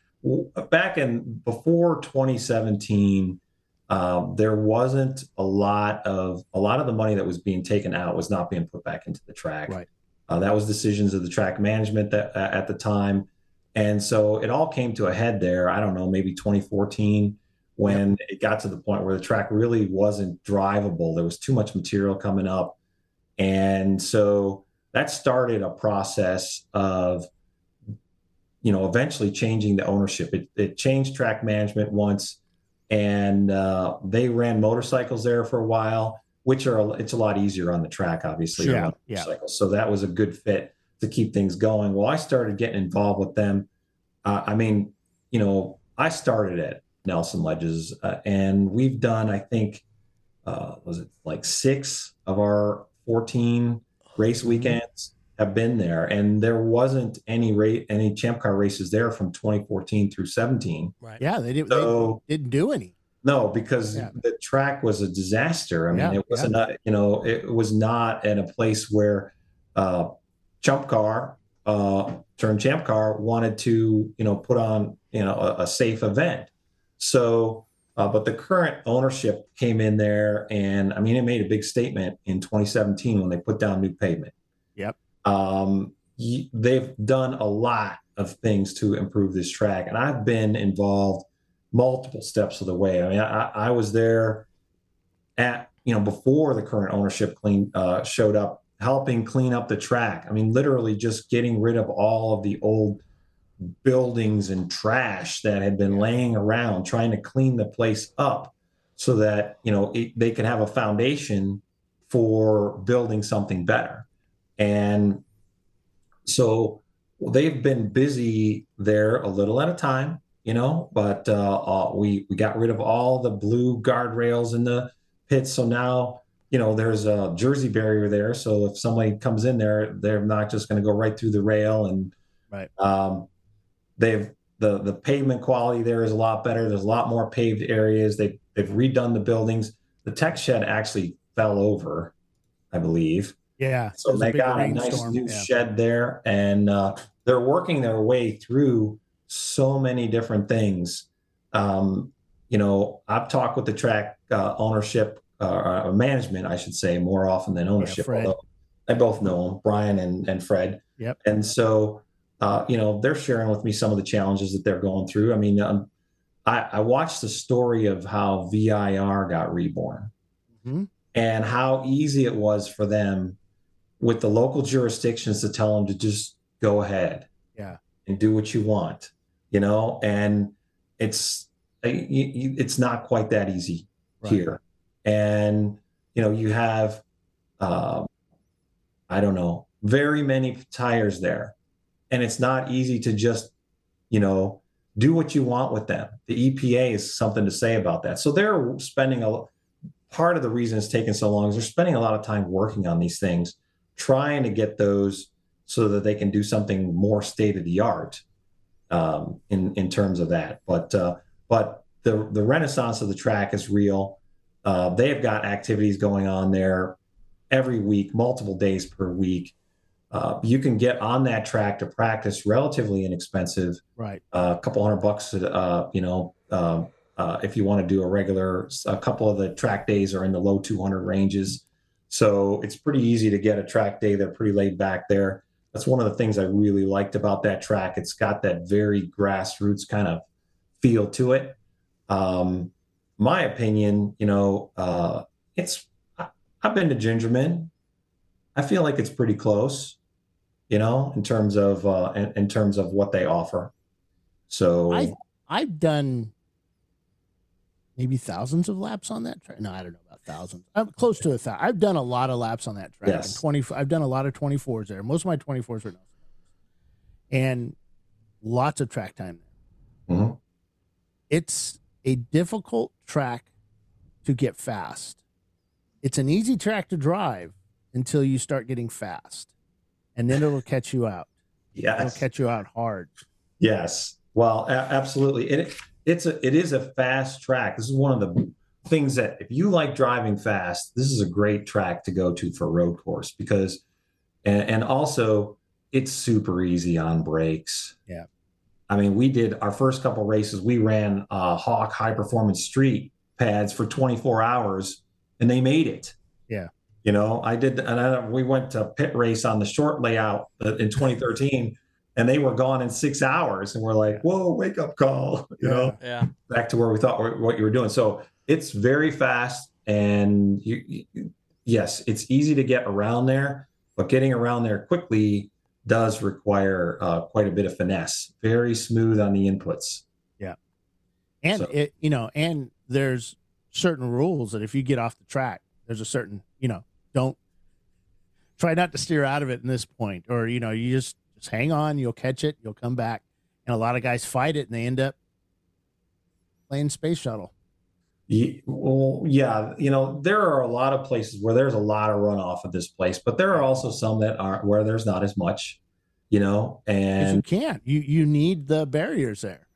back in before 2017, um, there wasn't a lot of a lot of the money that was being taken out was not being put back into the track. Right. Uh, that was decisions of the track management that at the time, and so it all came to a head there. I don't know, maybe 2014 when yep. it got to the point where the track really wasn't drivable. There was too much material coming up and so that started a process of, you know, eventually changing the ownership. It, it changed track management once, and uh, they ran motorcycles there for a while, which are it's a lot easier on the track, obviously. Sure. Yeah. So that was a good fit to keep things going. Well, I started getting involved with them. Uh, I mean, you know, I started at Nelson Ledges, uh, and we've done, I think, uh, was it like six of our 14 race mm-hmm. weekends have been there, and there wasn't any rate any champ car races there from 2014 through 17. Right. Yeah, they didn't. So, they didn't do any. No, because yeah. the track was a disaster. I mean, yeah, it wasn't. Yeah. A, you know, it was not at a place where uh, Chump Car, uh, turn Champ Car wanted to, you know, put on, you know, a, a safe event. So uh, but the current ownership came in there, and I mean, it made a big statement in 2017 when they put down new pavement. Yep. Um, they've done a lot of things to improve this track, and I've been involved multiple steps of the way. I mean, I, I was there at you know before the current ownership clean uh, showed up, helping clean up the track. I mean, literally just getting rid of all of the old buildings and trash that had been laying around, trying to clean the place up so that you know it, they could have a foundation for building something better. And so they've been busy there a little at a time, you know. But uh, uh, we we got rid of all the blue guardrails in the pits, so now you know there's a jersey barrier there. So if somebody comes in there, they're not just going to go right through the rail and right. Um, They've the the pavement quality there is a lot better. There's a lot more paved areas. They they've redone the buildings. The tech shed actually fell over, I believe. Yeah. So they a got a nice storm. new yeah. shed there, and uh, they're working their way through so many different things. Um, you know, I've talked with the track uh, ownership uh, or management, I should say, more often than ownership. Yeah, although I both know them, Brian and and Fred. Yep. And so uh, you know, they're sharing with me some of the challenges that they're going through. I mean, um, I, I, watched the story of how VIR got reborn mm-hmm. and how easy it was for them with the local jurisdictions to tell them to just go ahead, yeah, and do what you want, you know. And it's it's not quite that easy right. here, and you know, you have, uh, I don't know, very many tires there and it's not easy to just you know do what you want with them. The epa is something to say about that. So they're spending a part of the reason it's taken so long is they're spending a lot of time working on these things trying to get those so that they can do something more state of the art um, in in terms of that. But uh, but the the renaissance of the track is real. Uh, they have got activities going on there every week multiple days per week uh, you can get on that track to practice relatively inexpensive. Right. Uh, a couple hundred bucks, uh, you know, um, uh, if you want to do a regular, a couple of the track days are in the low 200 ranges. So it's pretty easy to get a track day. They're pretty laid back there. That's one of the things I really liked about that track. It's got that very grassroots kind of feel to it. Um, my opinion, you know, uh, it's I've been to Gingerman. I feel like it's pretty close, you know, in terms of uh, in, in terms of what they offer. So I I've done maybe thousands of laps on that track. No, I don't know about thousands. I'm close to a thousand. I've done a lot of laps on that track. Yes. And Twenty. I've done a lot of twenty fours there. Most of my twenty fours are Nelson, and lots of track time there. Mhm. It's a difficult track to get fast. It's an easy track to drive until you start getting fast, and then it'll catch you out. Yeah, it'll catch you out hard. Yes. Well, a- absolutely. And it, it's a it is a fast track. This is one of the things that if you like driving fast, this is a great track to go to for road course because and, and also it's super easy on brakes. Yeah. I mean, we did our first couple races, we ran uh Hawk high performance street pads for 24 hours and they made it. Yeah. You know, I did, and I, we went to pit race on the short layout uh, in 2013 and they were gone in six hours and we're like whoa wake up call you know? Yeah. back to where we thought what you were doing. So it's very fast and you, you- yes it's easy to get around there but getting around there quickly does require uh, quite a bit of finesse. Very smooth on the inputs. Yeah, and So- it you know and there's certain rules that if you get off the track there's a certain you know don't try not to steer out of it in this point. Or you know you just just hang on you'll catch it you'll come back. And a lot of guys fight it and they end up playing space shuttle. Ye- well, yeah, you know, there are a lot of places where there's a lot of runoff of this place, but there are also some that are where there's not as much, you know, 'Cause you can't you you need the barriers there.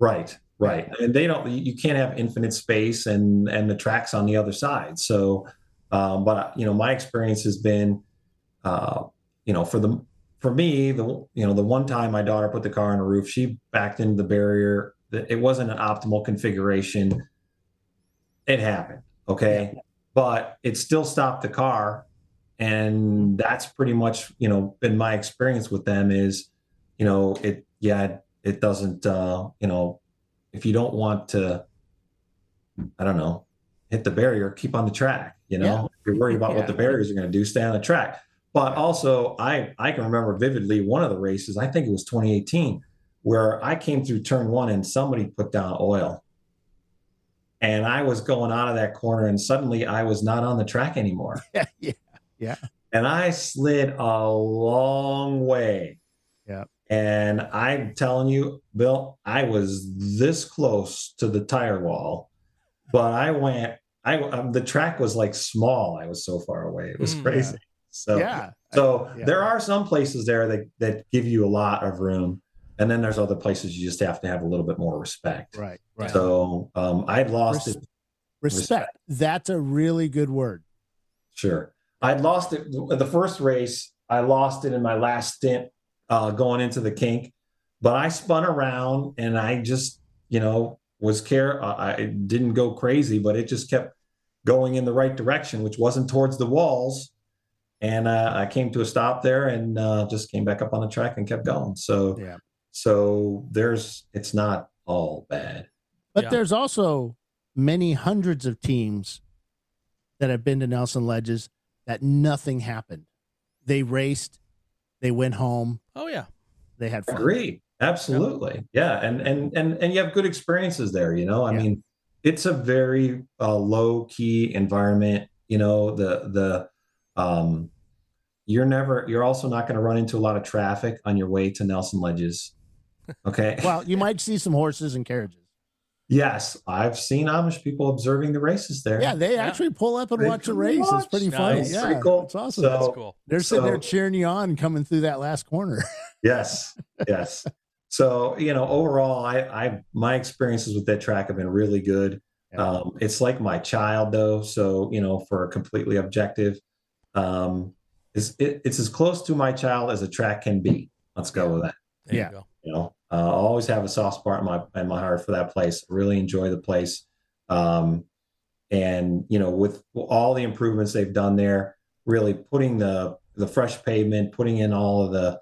Right, right, and they don't, you can't have infinite space and and the tracks on the other side. So, um, but you know, my experience has been, uh, you know, for the for me, the you know, the one time my daughter put the car on the roof, she backed into the barrier. It wasn't an optimal configuration. It happened. Okay. But it still stopped the car. And that's pretty much, you know, been my experience with them is, you know, it, yeah, it doesn't, uh, you know, if you don't want to, I don't know, hit the barrier, keep on the track, you know, Yeah. if you're worried about Yeah. what the barriers are going to do, stay on the track. But also, I I can remember vividly one of the races. I think it was 2018, where I came through turn one and somebody put down oil, and I was going out of that corner, and suddenly I was not on the track anymore, yeah yeah and I slid a long way. Yeah. And I'm telling you, Bill, I was this close to the tire wall, but I went. I um, the track was like small. I was so far away. It was Mm, crazy. So yeah so yeah. there are some places there that, that give you a lot of room. And then there's other places you just have to have a little bit more respect. right right So um, I'd lost Res- it. respect that's a really good word Sure. I'd lost it the first race. I lost it in my last stint uh, going into the kink, but I spun around and I just, you know, was care. Uh, I didn't go crazy, but it just kept going in the right direction, which wasn't towards the walls. And uh, I came to a stop there and uh, just came back up on the track and kept going. So, Yeah. so there's, it's not all bad. But Yeah. there's also many hundreds of teams that have been to Nelson Ledges that nothing happened. They raced, they went home, Oh yeah. they had fun. Agreed. Absolutely. Yeah. And and and and you have good experiences there, you know. I Yeah. mean, it's a very uh, low key environment, you know, the the um you're never you're also not going to run into a lot of traffic on your way to Nelson Ledges. Okay. Well, you might see some horses and carriages. yes, I've seen Amish people observing the races there. Yeah, they Yeah. actually pull up and They watch a come race. It's watch. pretty funny. Nice. Yeah, Pretty cool. it's awesome. So- That's cool. They're sitting there cheering you on coming through that last corner. yes yes so you know overall i i my experiences with that track have been really good. Yeah. um it's like my child though. So you know for a completely objective um it's it, it's as close to my child as a track can be. Let's go with that. There Yeah. you go. you know uh, i always have a soft spot in my in my heart for that place. Really enjoy the place. Um and you know with all the improvements they've done there really putting the the fresh pavement putting in all of the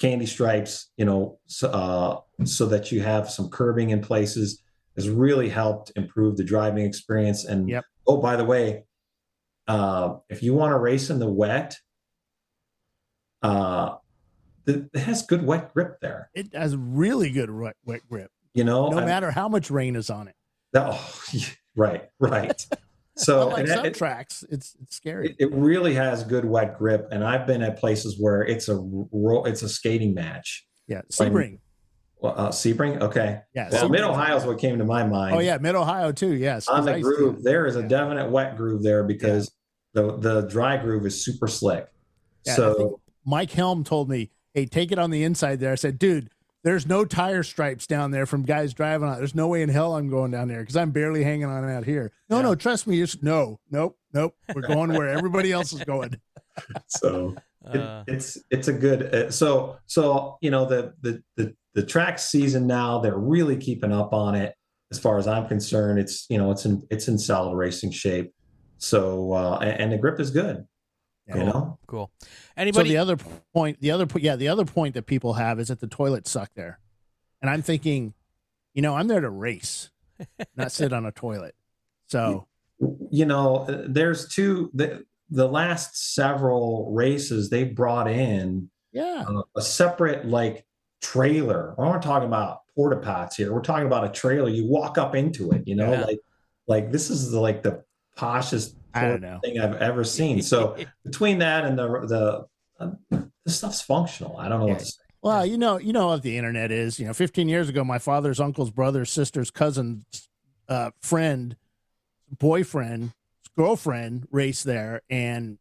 candy stripes you know so, uh, so that you have some curbing in places has really helped improve the driving experience. And Yep. oh, by the way, uh, if you want to race in the wet, uh, the, it has good wet grip there. It has really good wet, wet grip, You know, no I- matter how much rain is on it. oh, right, right. So and some it- tracks, it's it's scary. it, it really has good wet grip, and I've been at places where it's a it's a skating match. yeah, Sebring. Well, uh, Sebring, okay. Yeah, Well, Mid Ohio is what came to my mind. Oh yeah, Mid Ohio too. Yes, on the groove, there is a yeah. definite wet groove there because the the dry groove is super slick. Yeah, so Mike Helm told me, "Hey, take it on the inside there." I said, "Dude, there's no tire stripes down there from guys driving on. There's no way in hell I'm going down there because I'm barely hanging on out here. No, Yeah. no, trust me. It's no, nope, nope. We're going where everybody else is going. so it- Uh, it's it's a good uh, so so you know the the the the track season now they're really keeping up on it as far as I'm concerned. It's you know it's in it's in solid racing shape. So uh, and, and the grip is good. You know, cool. So Anybody? the other point, the other po- yeah, the other point that people have is that the toilets suck there, and I'm thinking, you know, I'm there to race, not sit on a toilet. So you know, there's two the the last several races they brought in yeah, uh, a separate like trailer. We're not talking about porta pots here. We're talking about a trailer. You walk up into it. You know, Yeah. like like this is the, like the poshest I don't know. thing I've ever seen. So between that and the the uh, stuff's functional. I don't know what to say. Well, you know, you know what the internet is. You know, 15 years ago, my father's uncle's brother, sister's cousin's uh, friend, boyfriend, girlfriend raced there, and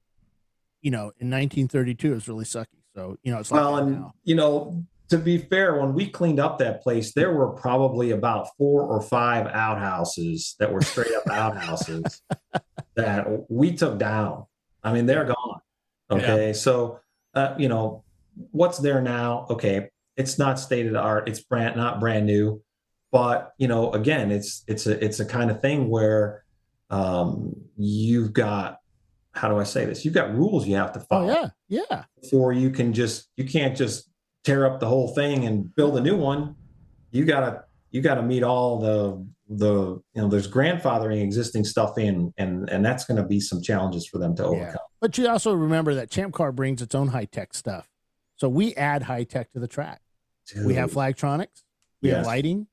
you know, in 1932, it was really sucky. So you know, it's like Well, and now. you know, to be fair, when we cleaned up that place, there were probably about four or five outhouses that were straight up outhouses that we took down. I mean, they're gone. Okay, so uh, you know what's there now? Okay, it's not state of the art. It's brand not brand new, but you know, again, it's it's a it's a kind of thing where um, you've got how do I say this? You've got rules you have to Oh follow yeah, yeah. before you can just you can't just tear up the whole thing and build a new one you gotta you gotta meet all the the you know there's grandfathering existing stuff in and and that's going to be some challenges for them to Yeah. overcome But you also remember that Champ Car brings its own high tech stuff. So we add high tech to the track. We have flagtronics, we have lighting,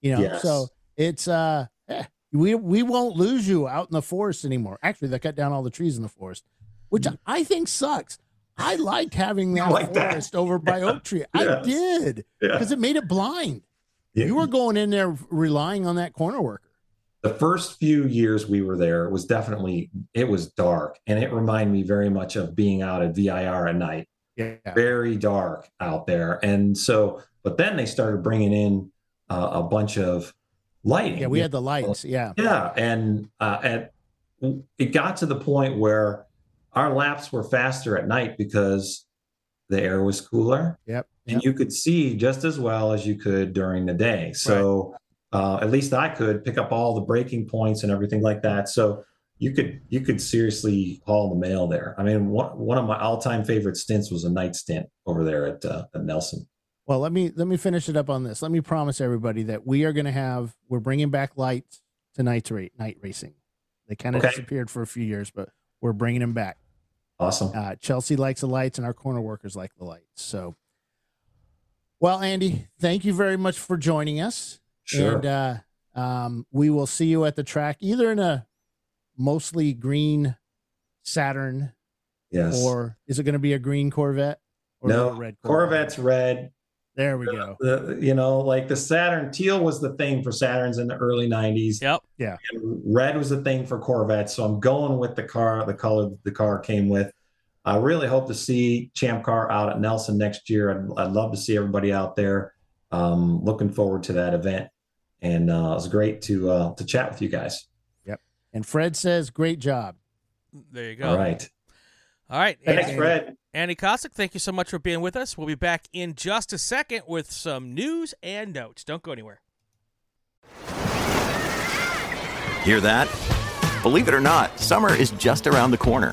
you know. Yes. So it's uh eh, we we won't lose you out in the forest anymore. Actually, they cut down all the trees in the forest, which I think sucks. I liked having that Mm. like that. forest over by Oak Tree. I Yes. did yeah. because it made it blind. Yeah. You were going in there relying on that corner worker. the first few years we were there was definitely it was dark and it reminded me very much of being out at vir at night Yeah. very dark out there and so but then they started bringing in uh, a bunch of lighting Yeah, we had the lights. Yeah. Yeah, and uh, at it got to the point where our laps were faster at night because the air was cooler, Yep. And yep. you could see just as well as you could during the day. So uh, at least I could pick up all the braking points and everything like that. So you could you could seriously haul the mail there. I mean, one one of my all time favorite stints was a night stint over there at, uh, at Nelson. Well, let me let me finish it up on this. Let me promise everybody that we are going to have we're bringing back lights to night ra- night racing. They kind of Okay. disappeared for a few years, but we're bringing them back. Awesome. Uh, Chelsea likes the lights, and our corner workers like the lights. So, well, Andy, thank you very much for joining us, Sure. and uh, um, we will see you at the track, either in a mostly green Saturn, yes. or is it going to be a green Corvette? Or no, red Corvette? Corvette's red. There we go. the you know like the saturn teal was the thing for saturns in the early 90s Yep. and red was the thing for corvettes so i'm going with the car the color the car came with i really hope to see champ car out at nelson next year i'd, I'd love to see everybody out there um, looking forward to that event and uh, it was great to uh, to chat with you guys Yep. And Fred says, "Great job." There you go. all right All right. thanks Andy, fred Andy Cossick, thank you so much for being with us. We'll be back in just a second with some news and notes. Don't go anywhere. Hear that? Believe it or not, summer is just around the corner.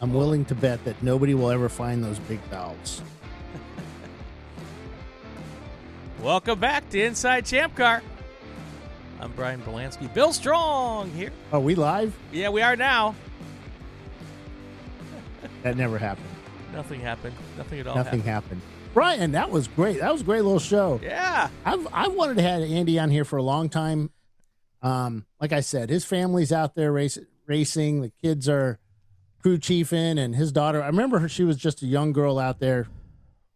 I'm willing to bet that nobody will ever find those big valves. Welcome back to Inside Champ Car. I'm Brian Bielanski. Bill Strong here. Are we live? Yeah, we are now. That never happened. Nothing happened. Nothing at all. Nothing happened. happened. Brian, that was great. That was a great little show. Yeah. I've I wanted to have Andy on here for a long time. Um, like I said, his family's out there race, racing. The kids are crew chiefing, and his daughter. I remember her; she was just a young girl out there,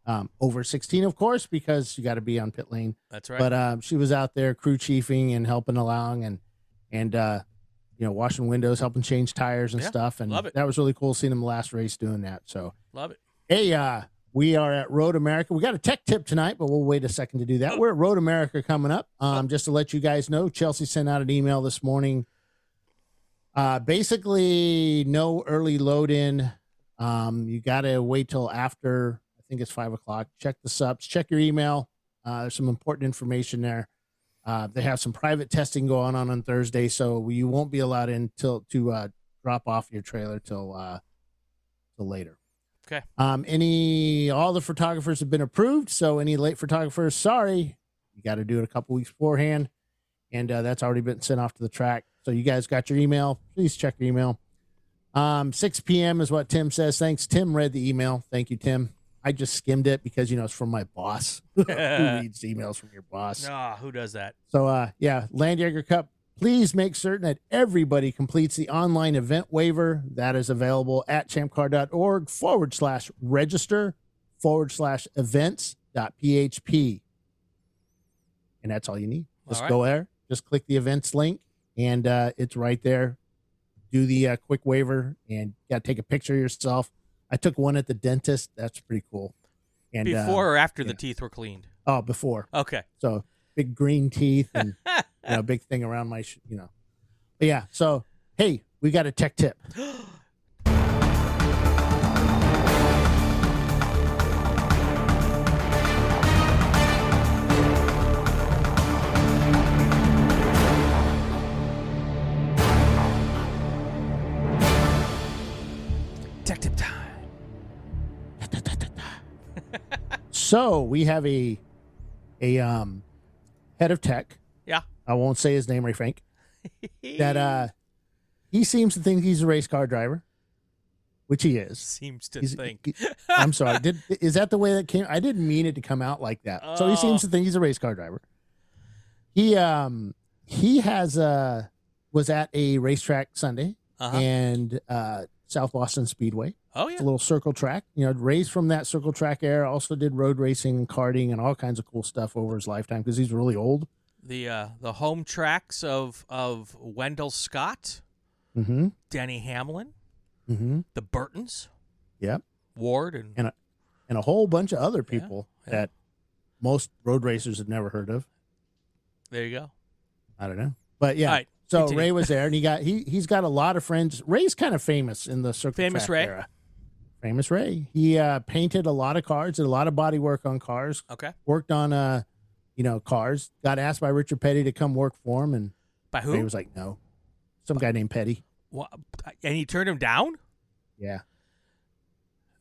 um, over sixteen, of course, because you got to be on pit lane. That's right. But um, she was out there crew chiefing and helping along, and and uh, you know washing windows, helping change tires and Yeah, stuff. And that was really cool seeing him last race doing that. So Love it. Hey, uh, we are at Road America. We got a tech tip tonight, but we'll wait a second to do that. We're at Road America coming up. Um, just to let you guys know, Chelsea sent out an email this morning. Uh, basically, no early load in. Um, you got to wait till after, I think it's five o'clock. Check the subs, check your email. Uh, there's some important information there. Uh, they have some private testing going on on Thursday, so you won't be allowed in till to uh, drop off your trailer till uh, till later. Okay. Um, any all the photographers have been approved, so any late photographers, sorry, you got to do it a couple weeks beforehand, and uh, that's already been sent off to the track. So you guys got your email. Please check your email. Um, 6 p.m. is what Tim says. Thanks, Tim. Read the email. Thank you, Tim. I just skimmed it because you know it's from my boss. Who reads emails from your boss? Ah, who does that? So uh yeah, Land Jaeger Cup. Please make certain that everybody completes the online event waiver that is available at champcar.org forward slash register forward slash events dot php. And that's all you need. Just right. go there, just click the events link, and uh, it's right there. Do the uh, quick waiver and got to take a picture of yourself. I took one at the dentist. That's pretty cool. And uh, Before or after the teeth were cleaned? oh, before. Okay. So big green teeth and you know, big thing around my, sh- you know. But yeah. So hey, we got a tech tip. Tip time. So we have a a um head of tech. Yeah. I won't say his name, Ray Frank. That uh he seems to think he's a race car driver, which he is. seems to He's- think. he- I'm sorry. Did is that the way that came? I didn't mean it to come out like that. So he seems Oh. to think he's a race car driver. He um he has uh was at a racetrack Sunday Uh-huh. and uh South Boston Speedway. oh It's yeah. a little circle track. You know, raised from that circle track era. Also did road racing and karting and all kinds of cool stuff over his lifetime because he's really old. The uh, the home tracks of of Wendell Scott, Mm-hmm. Denny Hamlin, Mm-hmm. the Burtons, Yep. Ward, and And a, and a whole bunch of other Yeah, people yeah. that most road racers have never heard of. there you go. I don't know. But yeah. Right, so continue. Ray was there and he got he he's got a lot of friends. Ray's kind of famous in the circle Famous Ray? era. Famous Ray. He uh painted a lot of cars, did a lot of body work on cars, Okay. worked on uh you know, cars. Got asked by Richard Petty to come work for him and By Ray who? was like, No. Some guy named Petty. Wha- and he turned him down. Yeah.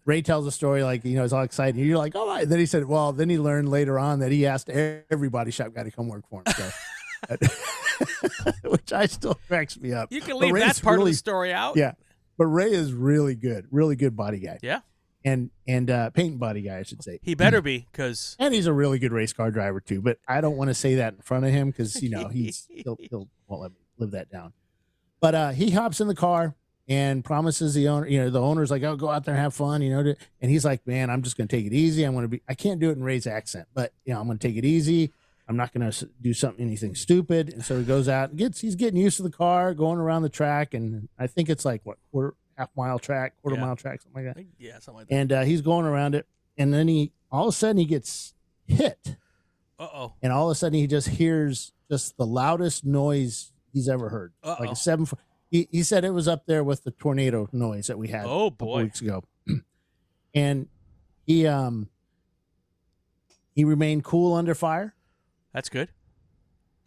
Ray tells a story like, you know, he's all excited. You're like, oh. Then he said, well, then he learned later on that he asked everybody shop guy to come work for him. So, which I still cracks me up. You can leave that part really- of the story out. Yeah. But Ray is really good, really good body guy. Yeah. And, and, uh, paint body guy, I should say. He better be because And he's a really good race car driver too, but I don't want to say that in front of him because you know he's he'll he'll won't let me live that down. But uh, he hops in the car and promises the owner, you know, the owner's like, "Oh, go out there and have fun," you know. to- And he's like, "Man, I'm just gonna take it easy. I'm gonna be. I can't do it in Ray's accent, but you know, I'm gonna take it easy. I'm not gonna do something anything stupid." And so he goes out and gets. He's getting used to the car, going around the track, and I think it's like what quarter half mile track, quarter Yeah. mile track, something like that yeah, something like that. and uh, he's going around it, and then he all of a sudden he gets hit, Uh oh. and all of a sudden he just hears just the loudest noise he's ever heard. Like Uh-oh. a seven. foot- He, he said it was up there with the tornado noise that we had Oh, boy. weeks ago, and he um he remained cool under fire. That's good.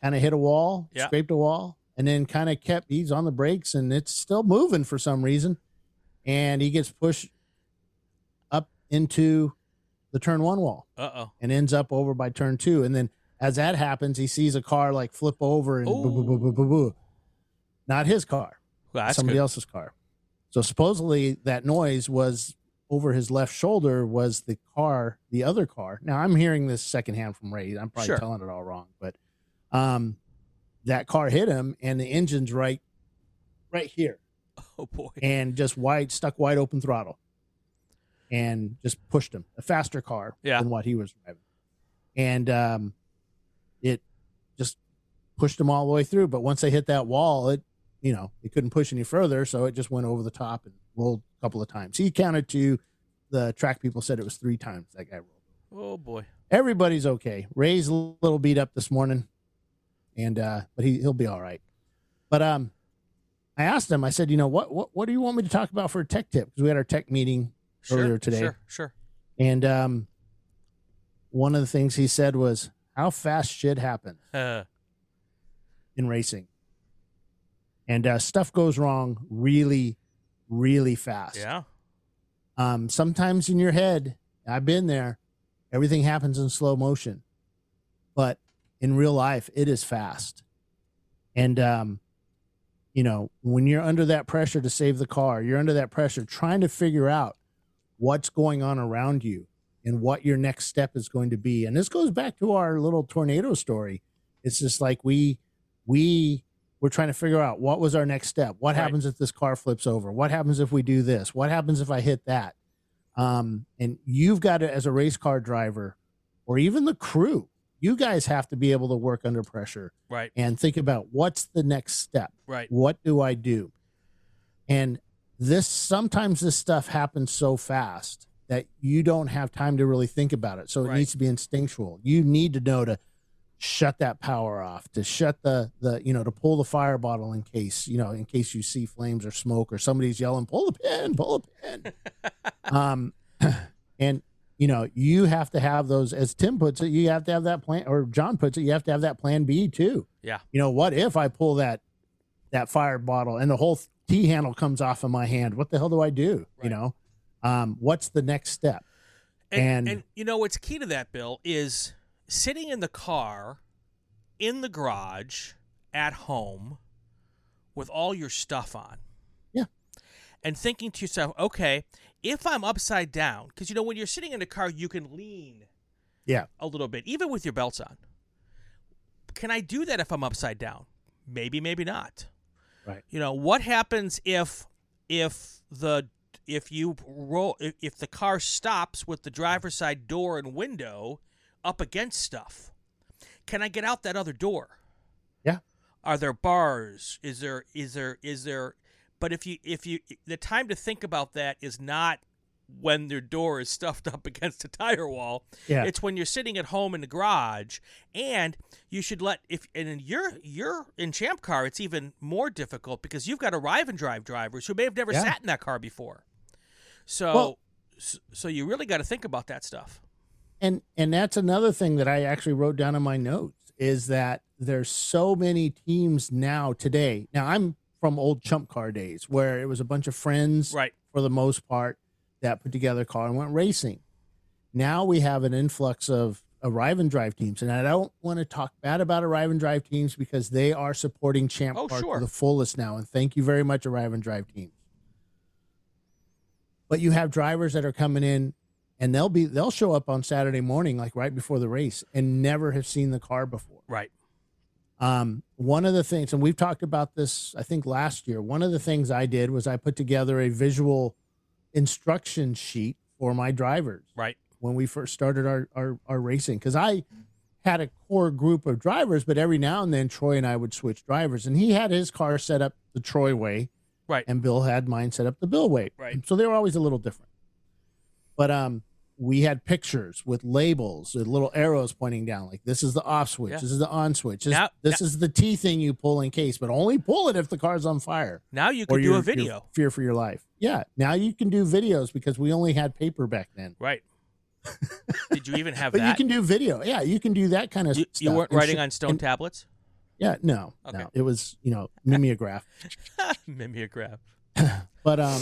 Kind of hit a wall, Yeah. scraped a wall, and then kind of kept. He's on the brakes, and it's still moving for some reason, and he gets pushed up into the turn one wall Uh oh. and ends up over by turn two. And then as that happens, he sees a car like flip over and boo, boo, boo, boo, boo, boo. not his car, Well, somebody good. else's car. So supposedly that noise was over his left shoulder was the car, the other car. Now I'm hearing this secondhand from Ray. I'm probably Sure. telling it all wrong, but um, that car hit him and the engine's right, right here Oh boy. and just wide stuck wide open throttle and just pushed him a faster car Yeah. than what he was driving and um it just pushed him all the way through but once they hit that wall it you know it couldn't push any further so it just went over the top and rolled couple of times he counted to the track people said it was three times that guy rolled Oh boy. everybody's okay. Ray's a little beat up this morning, and uh, but he he'll be all right. But um, I asked him. I said, you know what what what do you want me to talk about for a tech tip? Because we had our tech meeting Sure. earlier today, Sure. Sure. and um, one of the things he said was how fast shit happens Uh, in racing, and uh, stuff goes wrong really, really fast. yeah. um, sometimes in your head, I've been there, everything happens in slow motion, but in real life, it is fast. And, um, you know, when you're under that pressure to save the car, you're under that pressure trying to figure out what's going on around you and what your next step is going to be. And this goes back to our little tornado story. It's just like we, we, we're trying to figure out what was our next step. What Right. happens if this car flips over? What happens if we do this? What happens if I hit that? Um, and you've got to, as a race car driver, or even the crew, you guys have to be able to work under pressure Right. and think about what's the next step. Right. What do I do? And this sometimes this stuff happens so fast that you don't have time to really think about it. So it Right. needs to be instinctual. You need to know to shut that power off, to shut the the you know, to pull the fire bottle in case, you know, in case you see flames or smoke or somebody's yelling, pull the pin, pull the pin. um and you know, you have to have those as Tim puts it, you have to have that plan or John puts it, you have to have that plan B too Yeah. you know what if i pull that that fire bottle and the whole t handle comes off of my hand what the hell do i do Right. you know um what's the next step And, And- and you know what's key to that, Bill, is sitting in the car, in the garage, at home, with all your stuff on. Yeah. And thinking to yourself, okay, if I'm upside down, because you know when you're sitting in a car, you can lean yeah a little bit, even with your belts on. Can I do that if I'm upside down? Maybe, maybe not. Right. You know what happens if if the if you roll if, if the car stops with the driver's side door and window up against stuff? Can I get out that other door? Yeah. Are there bars? Is there is there is there but if you if you the time to think about that is not when their door is stuffed up against a tire wall. Yeah. It's when you're sitting at home in the garage and you should let if and in your you're in champ car it's even more difficult because you've got arrive and drive drivers who may have never Yeah. sat in that car before. So Well- so you really got to think about that stuff. And and that's another thing that i actually wrote down in my notes is that there's so many teams now today now i'm from old chump car days where it was a bunch of friends Right. for the most part that put together a car and went racing. Now we have an influx of arrive and drive teams, and I don't want to talk bad about arrive and drive teams because they are supporting Champ Oh, Car sure. to the fullest now, and thank you very much, arrive and drive teams. But you have drivers that are coming in, and they'll be they'll show up on Saturday morning, like right before the race, and never have seen the car before. Right. Um, one of the things, and we've talked about this, I think last year. One of the things I did was I put together a visual instruction sheet for my drivers Right. when we first started our our, our racing because I had a core group of drivers, but every now and then Troy and I would switch drivers, and he had his car set up the Troy way, Right. and Bill had mine set up the Bill way, Right. So they were always a little different. But um, we had pictures with labels with little arrows pointing down like this is the off switch Yeah. this is the on switch this, Now- this is the t thing you pull in case but only pull it if the car's on fire Now you can do a video. fear for your life yeah now you can do videos because we only had paper back then Right. Did you even have but that? you can do video yeah you can do that kind of you, stuff you weren't And writing sh- on stone and- tablets? yeah no Okay. no it was you know mimeograph Mimeograph. But um,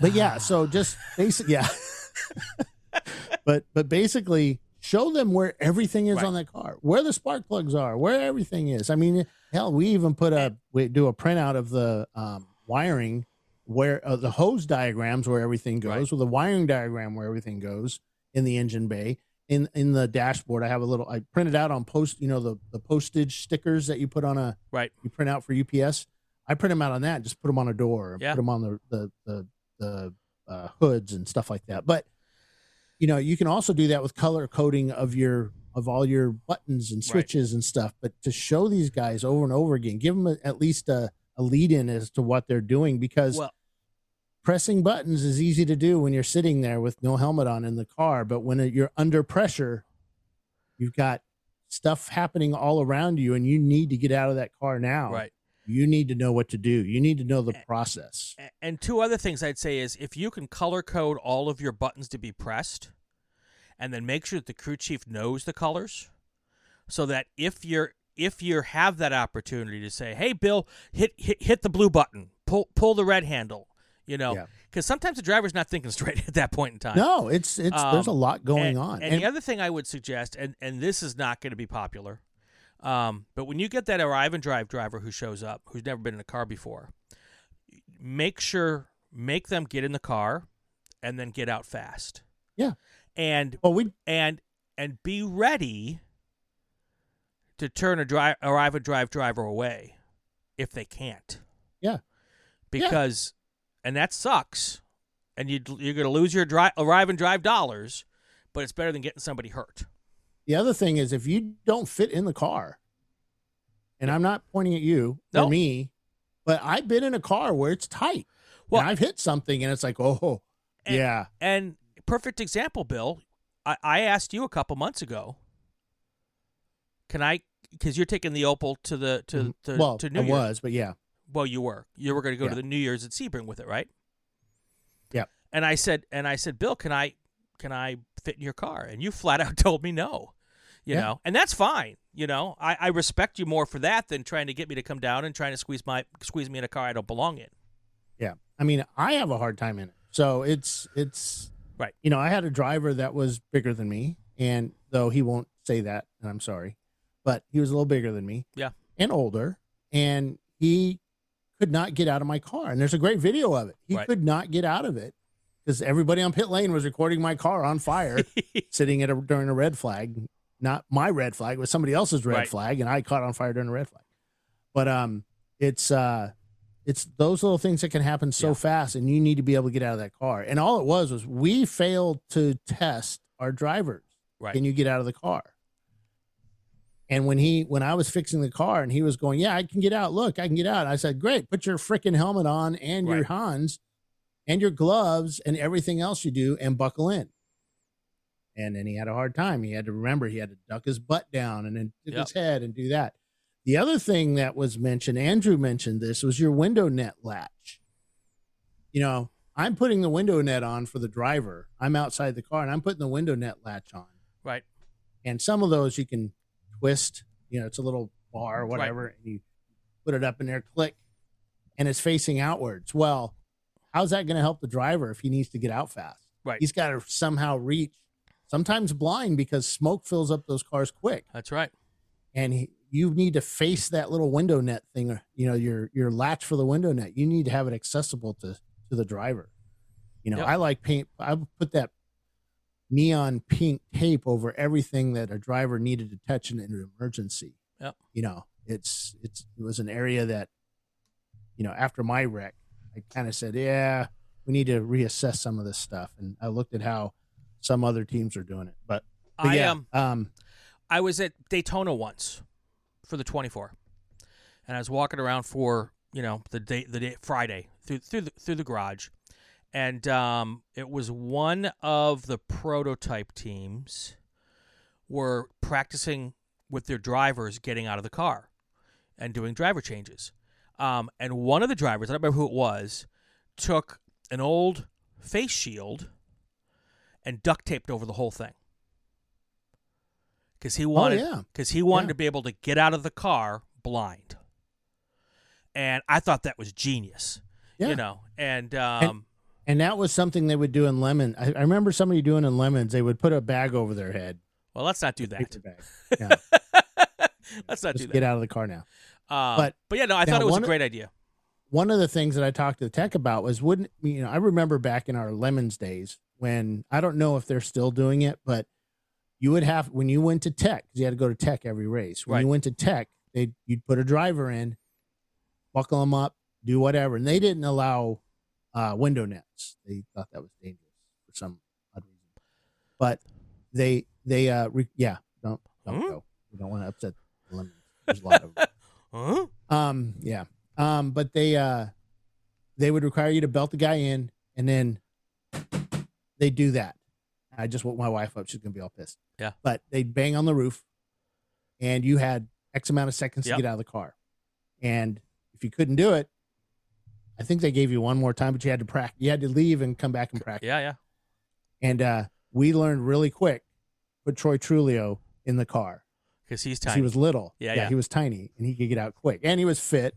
but yeah. So just basic, yeah. but but basically, show them where everything is Right. on that car, where the spark plugs are, where everything is. I mean, hell, we even put a we do a printout of the um, wiring where uh, the hose diagrams where everything goes, Right. with a wiring diagram where everything goes in the engine bay. In in the dashboard, I have a little. I printed out on post, you know, the the postage stickers that you put on a Right. you print out for UPS. I print them out on that, just put them on a door, Yeah. put them on the the the, the uh, hoods and stuff like that. But you know, you can also do that with color coding of your of all your buttons and Right. switches and stuff. But to show these guys over and over again, give them a, at least a, a lead in as to what they're doing because Well, pressing buttons is easy to do when you're sitting there with no helmet on in the car. But when you're under pressure, you've got stuff happening all around you, and you need to get out of that car now right. You need to know what to do. You need to know the process. And two other things I'd say is if you can color code all of your buttons to be pressed, and then make sure that the crew chief knows the colors, so that if you're if you have that opportunity to say, "Hey, Bill, hit hit, hit the blue button, pull pull the red handle," you know, Yeah. because sometimes the driver's not thinking straight at that point in time. No, it's it's there's a Um, lot going and, on. And, the other thing I would suggest, and, and this is not going to be popular, um, but when you get that arrive and drive driver who shows up, who's never been in a car before, make sure make them get in the car and then get out fast. Yeah. And well, we and and be ready to turn a drive arrive and drive driver away if they can't. Yeah. Because and that sucks. And you you're going to lose your drive arrive and drive dollars, but it's better than getting somebody hurt. The other thing is if you don't fit in the car, and I'm not pointing at you No. or me, but I've been in a car where it's tight. Well- and I've hit something and it's like, oh, And- yeah, And perfect example, Bill. I, I asked you a couple months ago. Can I? Because you're taking the Opel to the to Mhm. to, well, to New I Year's. was, but yeah, Well, you were. You were going to go to the New Year's at Sebring with it, right? Yeah. And I said, and I said, Bill, can I can I fit in your car? And you flat out told me no. You Yeah. know, and that's fine. You know, I, I respect you more for that than trying to get me to come down and trying to squeeze my squeeze me in a car I don't belong in. yeah. I mean, I have a hard time in it, so it's it's Right. You know, I had a driver that was bigger than me, and though he won't say that, and I'm sorry, but he was a little bigger than me. Yeah. and older, and he could not get out of my car. And there's a great video of it. He Right. could not get out of it because everybody on pit lane was recording my car on fire, sitting at a, during a red flag. Not my red flag, it was somebody else's red Right. flag, and I caught on fire during a red flag. But um, it's uh, it's those little things that can happen so Yeah. fast, and you need to be able to get out of that car. And all it was was we failed to test our drivers. Right. Can you get out of the car? And when he when I was fixing the car and he was going, Yeah, I can get out. Look, I can get out. I said, Great, put your freaking helmet on and your Right. Hans and your gloves and everything else you do and buckle in. And then he had a hard time. He had to remember he had to duck his butt down and then Yep. his head and do that. The other thing that was mentioned, Andrew mentioned this, was your window net latch. You know, I'm putting the window net on for the driver. I'm outside the car and I'm putting the window net latch on right. and some of those you can twist you know it's a little bar or whatever and you put it up in there click and it's facing outwards well how's that going to help the driver if he needs to get out fast Right. he's got to somehow reach sometimes blind because smoke fills up those cars quick That's right. and he, you need to face that little window net thing or, you know your your latch for the window net you need to have it accessible to to the driver you know Yep. i like paint i put that neon pink tape over everything that a driver needed to touch in an emergency Yep. you know it's it's it was an area that you know after my wreck i kind of said yeah we need to reassess some of this stuff. And i looked at how some other teams are doing it. But, but I yeah, um um I was at Daytona once for the 24, and I was walking around for you know the day the day Friday through through the, through the garage, and um, it was one of the prototype teams were practicing with their drivers getting out of the car and doing driver changes. Um, and one of the drivers, I don't remember who it was, took an old face shield and duct taped over the whole thing because he wanted Oh, yeah. because he wanted Yeah. to be able to get out of the car blind. And I thought that was genius. Yeah. You know, and um, And that was something they would do in lemon. I, I remember somebody doing in lemons. They would put a bag over their head. well, let's not do that. Yeah, let's not do that. get out of the car now. Um, but- but yeah, no, I thought it was a great idea. One of the things that I talked to the tech about was wouldn't you know I remember back in our lemons days when I don't know if they're still doing it, but you would have when you went to tech you had to go to tech every race. When Right. you went to tech, they you'd put a driver in, buckle them up, do whatever, and they didn't allow uh, window nets. They thought that was dangerous for some odd reason. But they they uh re- yeah don't don't Hmm? go. We don't want to upset the lemons. There's a lot of. Huh? Um, yeah. Um, but they uh they would require you to belt the guy in and then they do that. I just woke my wife up, she's gonna be all pissed. Yeah. But they'd bang on the roof and you had X amount of seconds Yep. to get out of the car. And if you couldn't do it, I think they gave you one more time, but you had to practice you had to leave and come back and practice. Yeah, yeah. And uh we learned really quick, put Troy Trulio in the car. Because he's tiny. He was little. Yeah, yeah. He was tiny and he could get out quick. And he was fit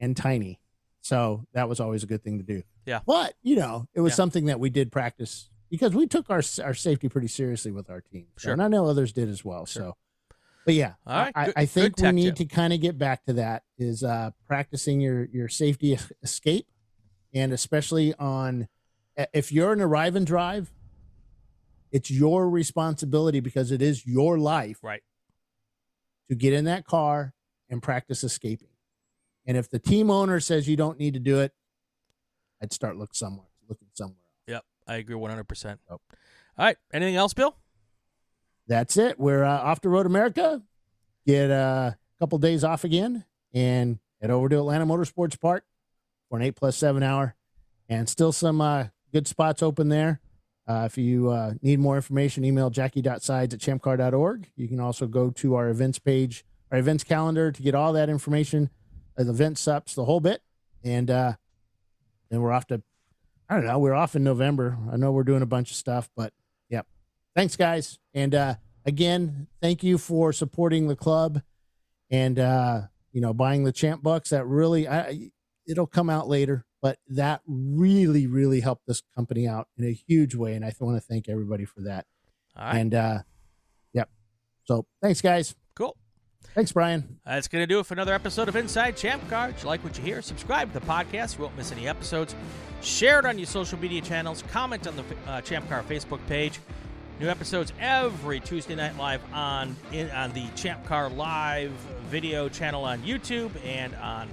and tiny. So that was always a good thing to do. Yeah. But, you know, it was Yeah. something that we did practice because we took our our safety pretty seriously with our team. So, Sure. And I know others did as well. Sure. So but yeah, All right. I, Good- I think we need tip. to kind of get back to that is uh, practicing your your safety escape, and especially on if you're an arrive and drive, it's your responsibility because it is your life Right. To get in that car and practice escaping. And if the team owner says you don't need to do it, I'd start look somewhere looking somewhere. Yep. I agree 100%. Yep. All right. Anything else, Bill? That's it. We're uh, off to Road America. Get uh, a couple days off again and head over to Atlanta Motorsports Park for an eight plus seven hour. And still some uh, good spots open there. Uh, if you uh, need more information, email jackie.sides at champcar.org. You can also go to our events page, our events calendar to get all that information, uh, the event sups, the whole bit. And uh, then we're off to, I don't know, we're off in November. I know we're doing a bunch of stuff, but yep. Thanks, guys. And uh, again, thank you for supporting the club and, uh, you know, buying the champ bucks. That really, I, it'll come out later, but that really, really helped this company out in a huge way. And I want to thank everybody for that. All right. And, uh, yep. So thanks, guys. cool. Thanks, Brian. That's going to do it for another episode of Inside Champ Car. If you like what you hear, subscribe to the podcast. You won't miss any episodes. Share it on your social media channels. Comment on the uh, Champ Car Facebook page. New episodes every Tuesday night live on in, on the Champ Car Live video channel on YouTube and on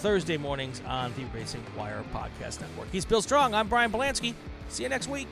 Thursday mornings on the Racing Wire Podcast Network. He's Bill Strong. I'm Brian Bielanski. See you next week.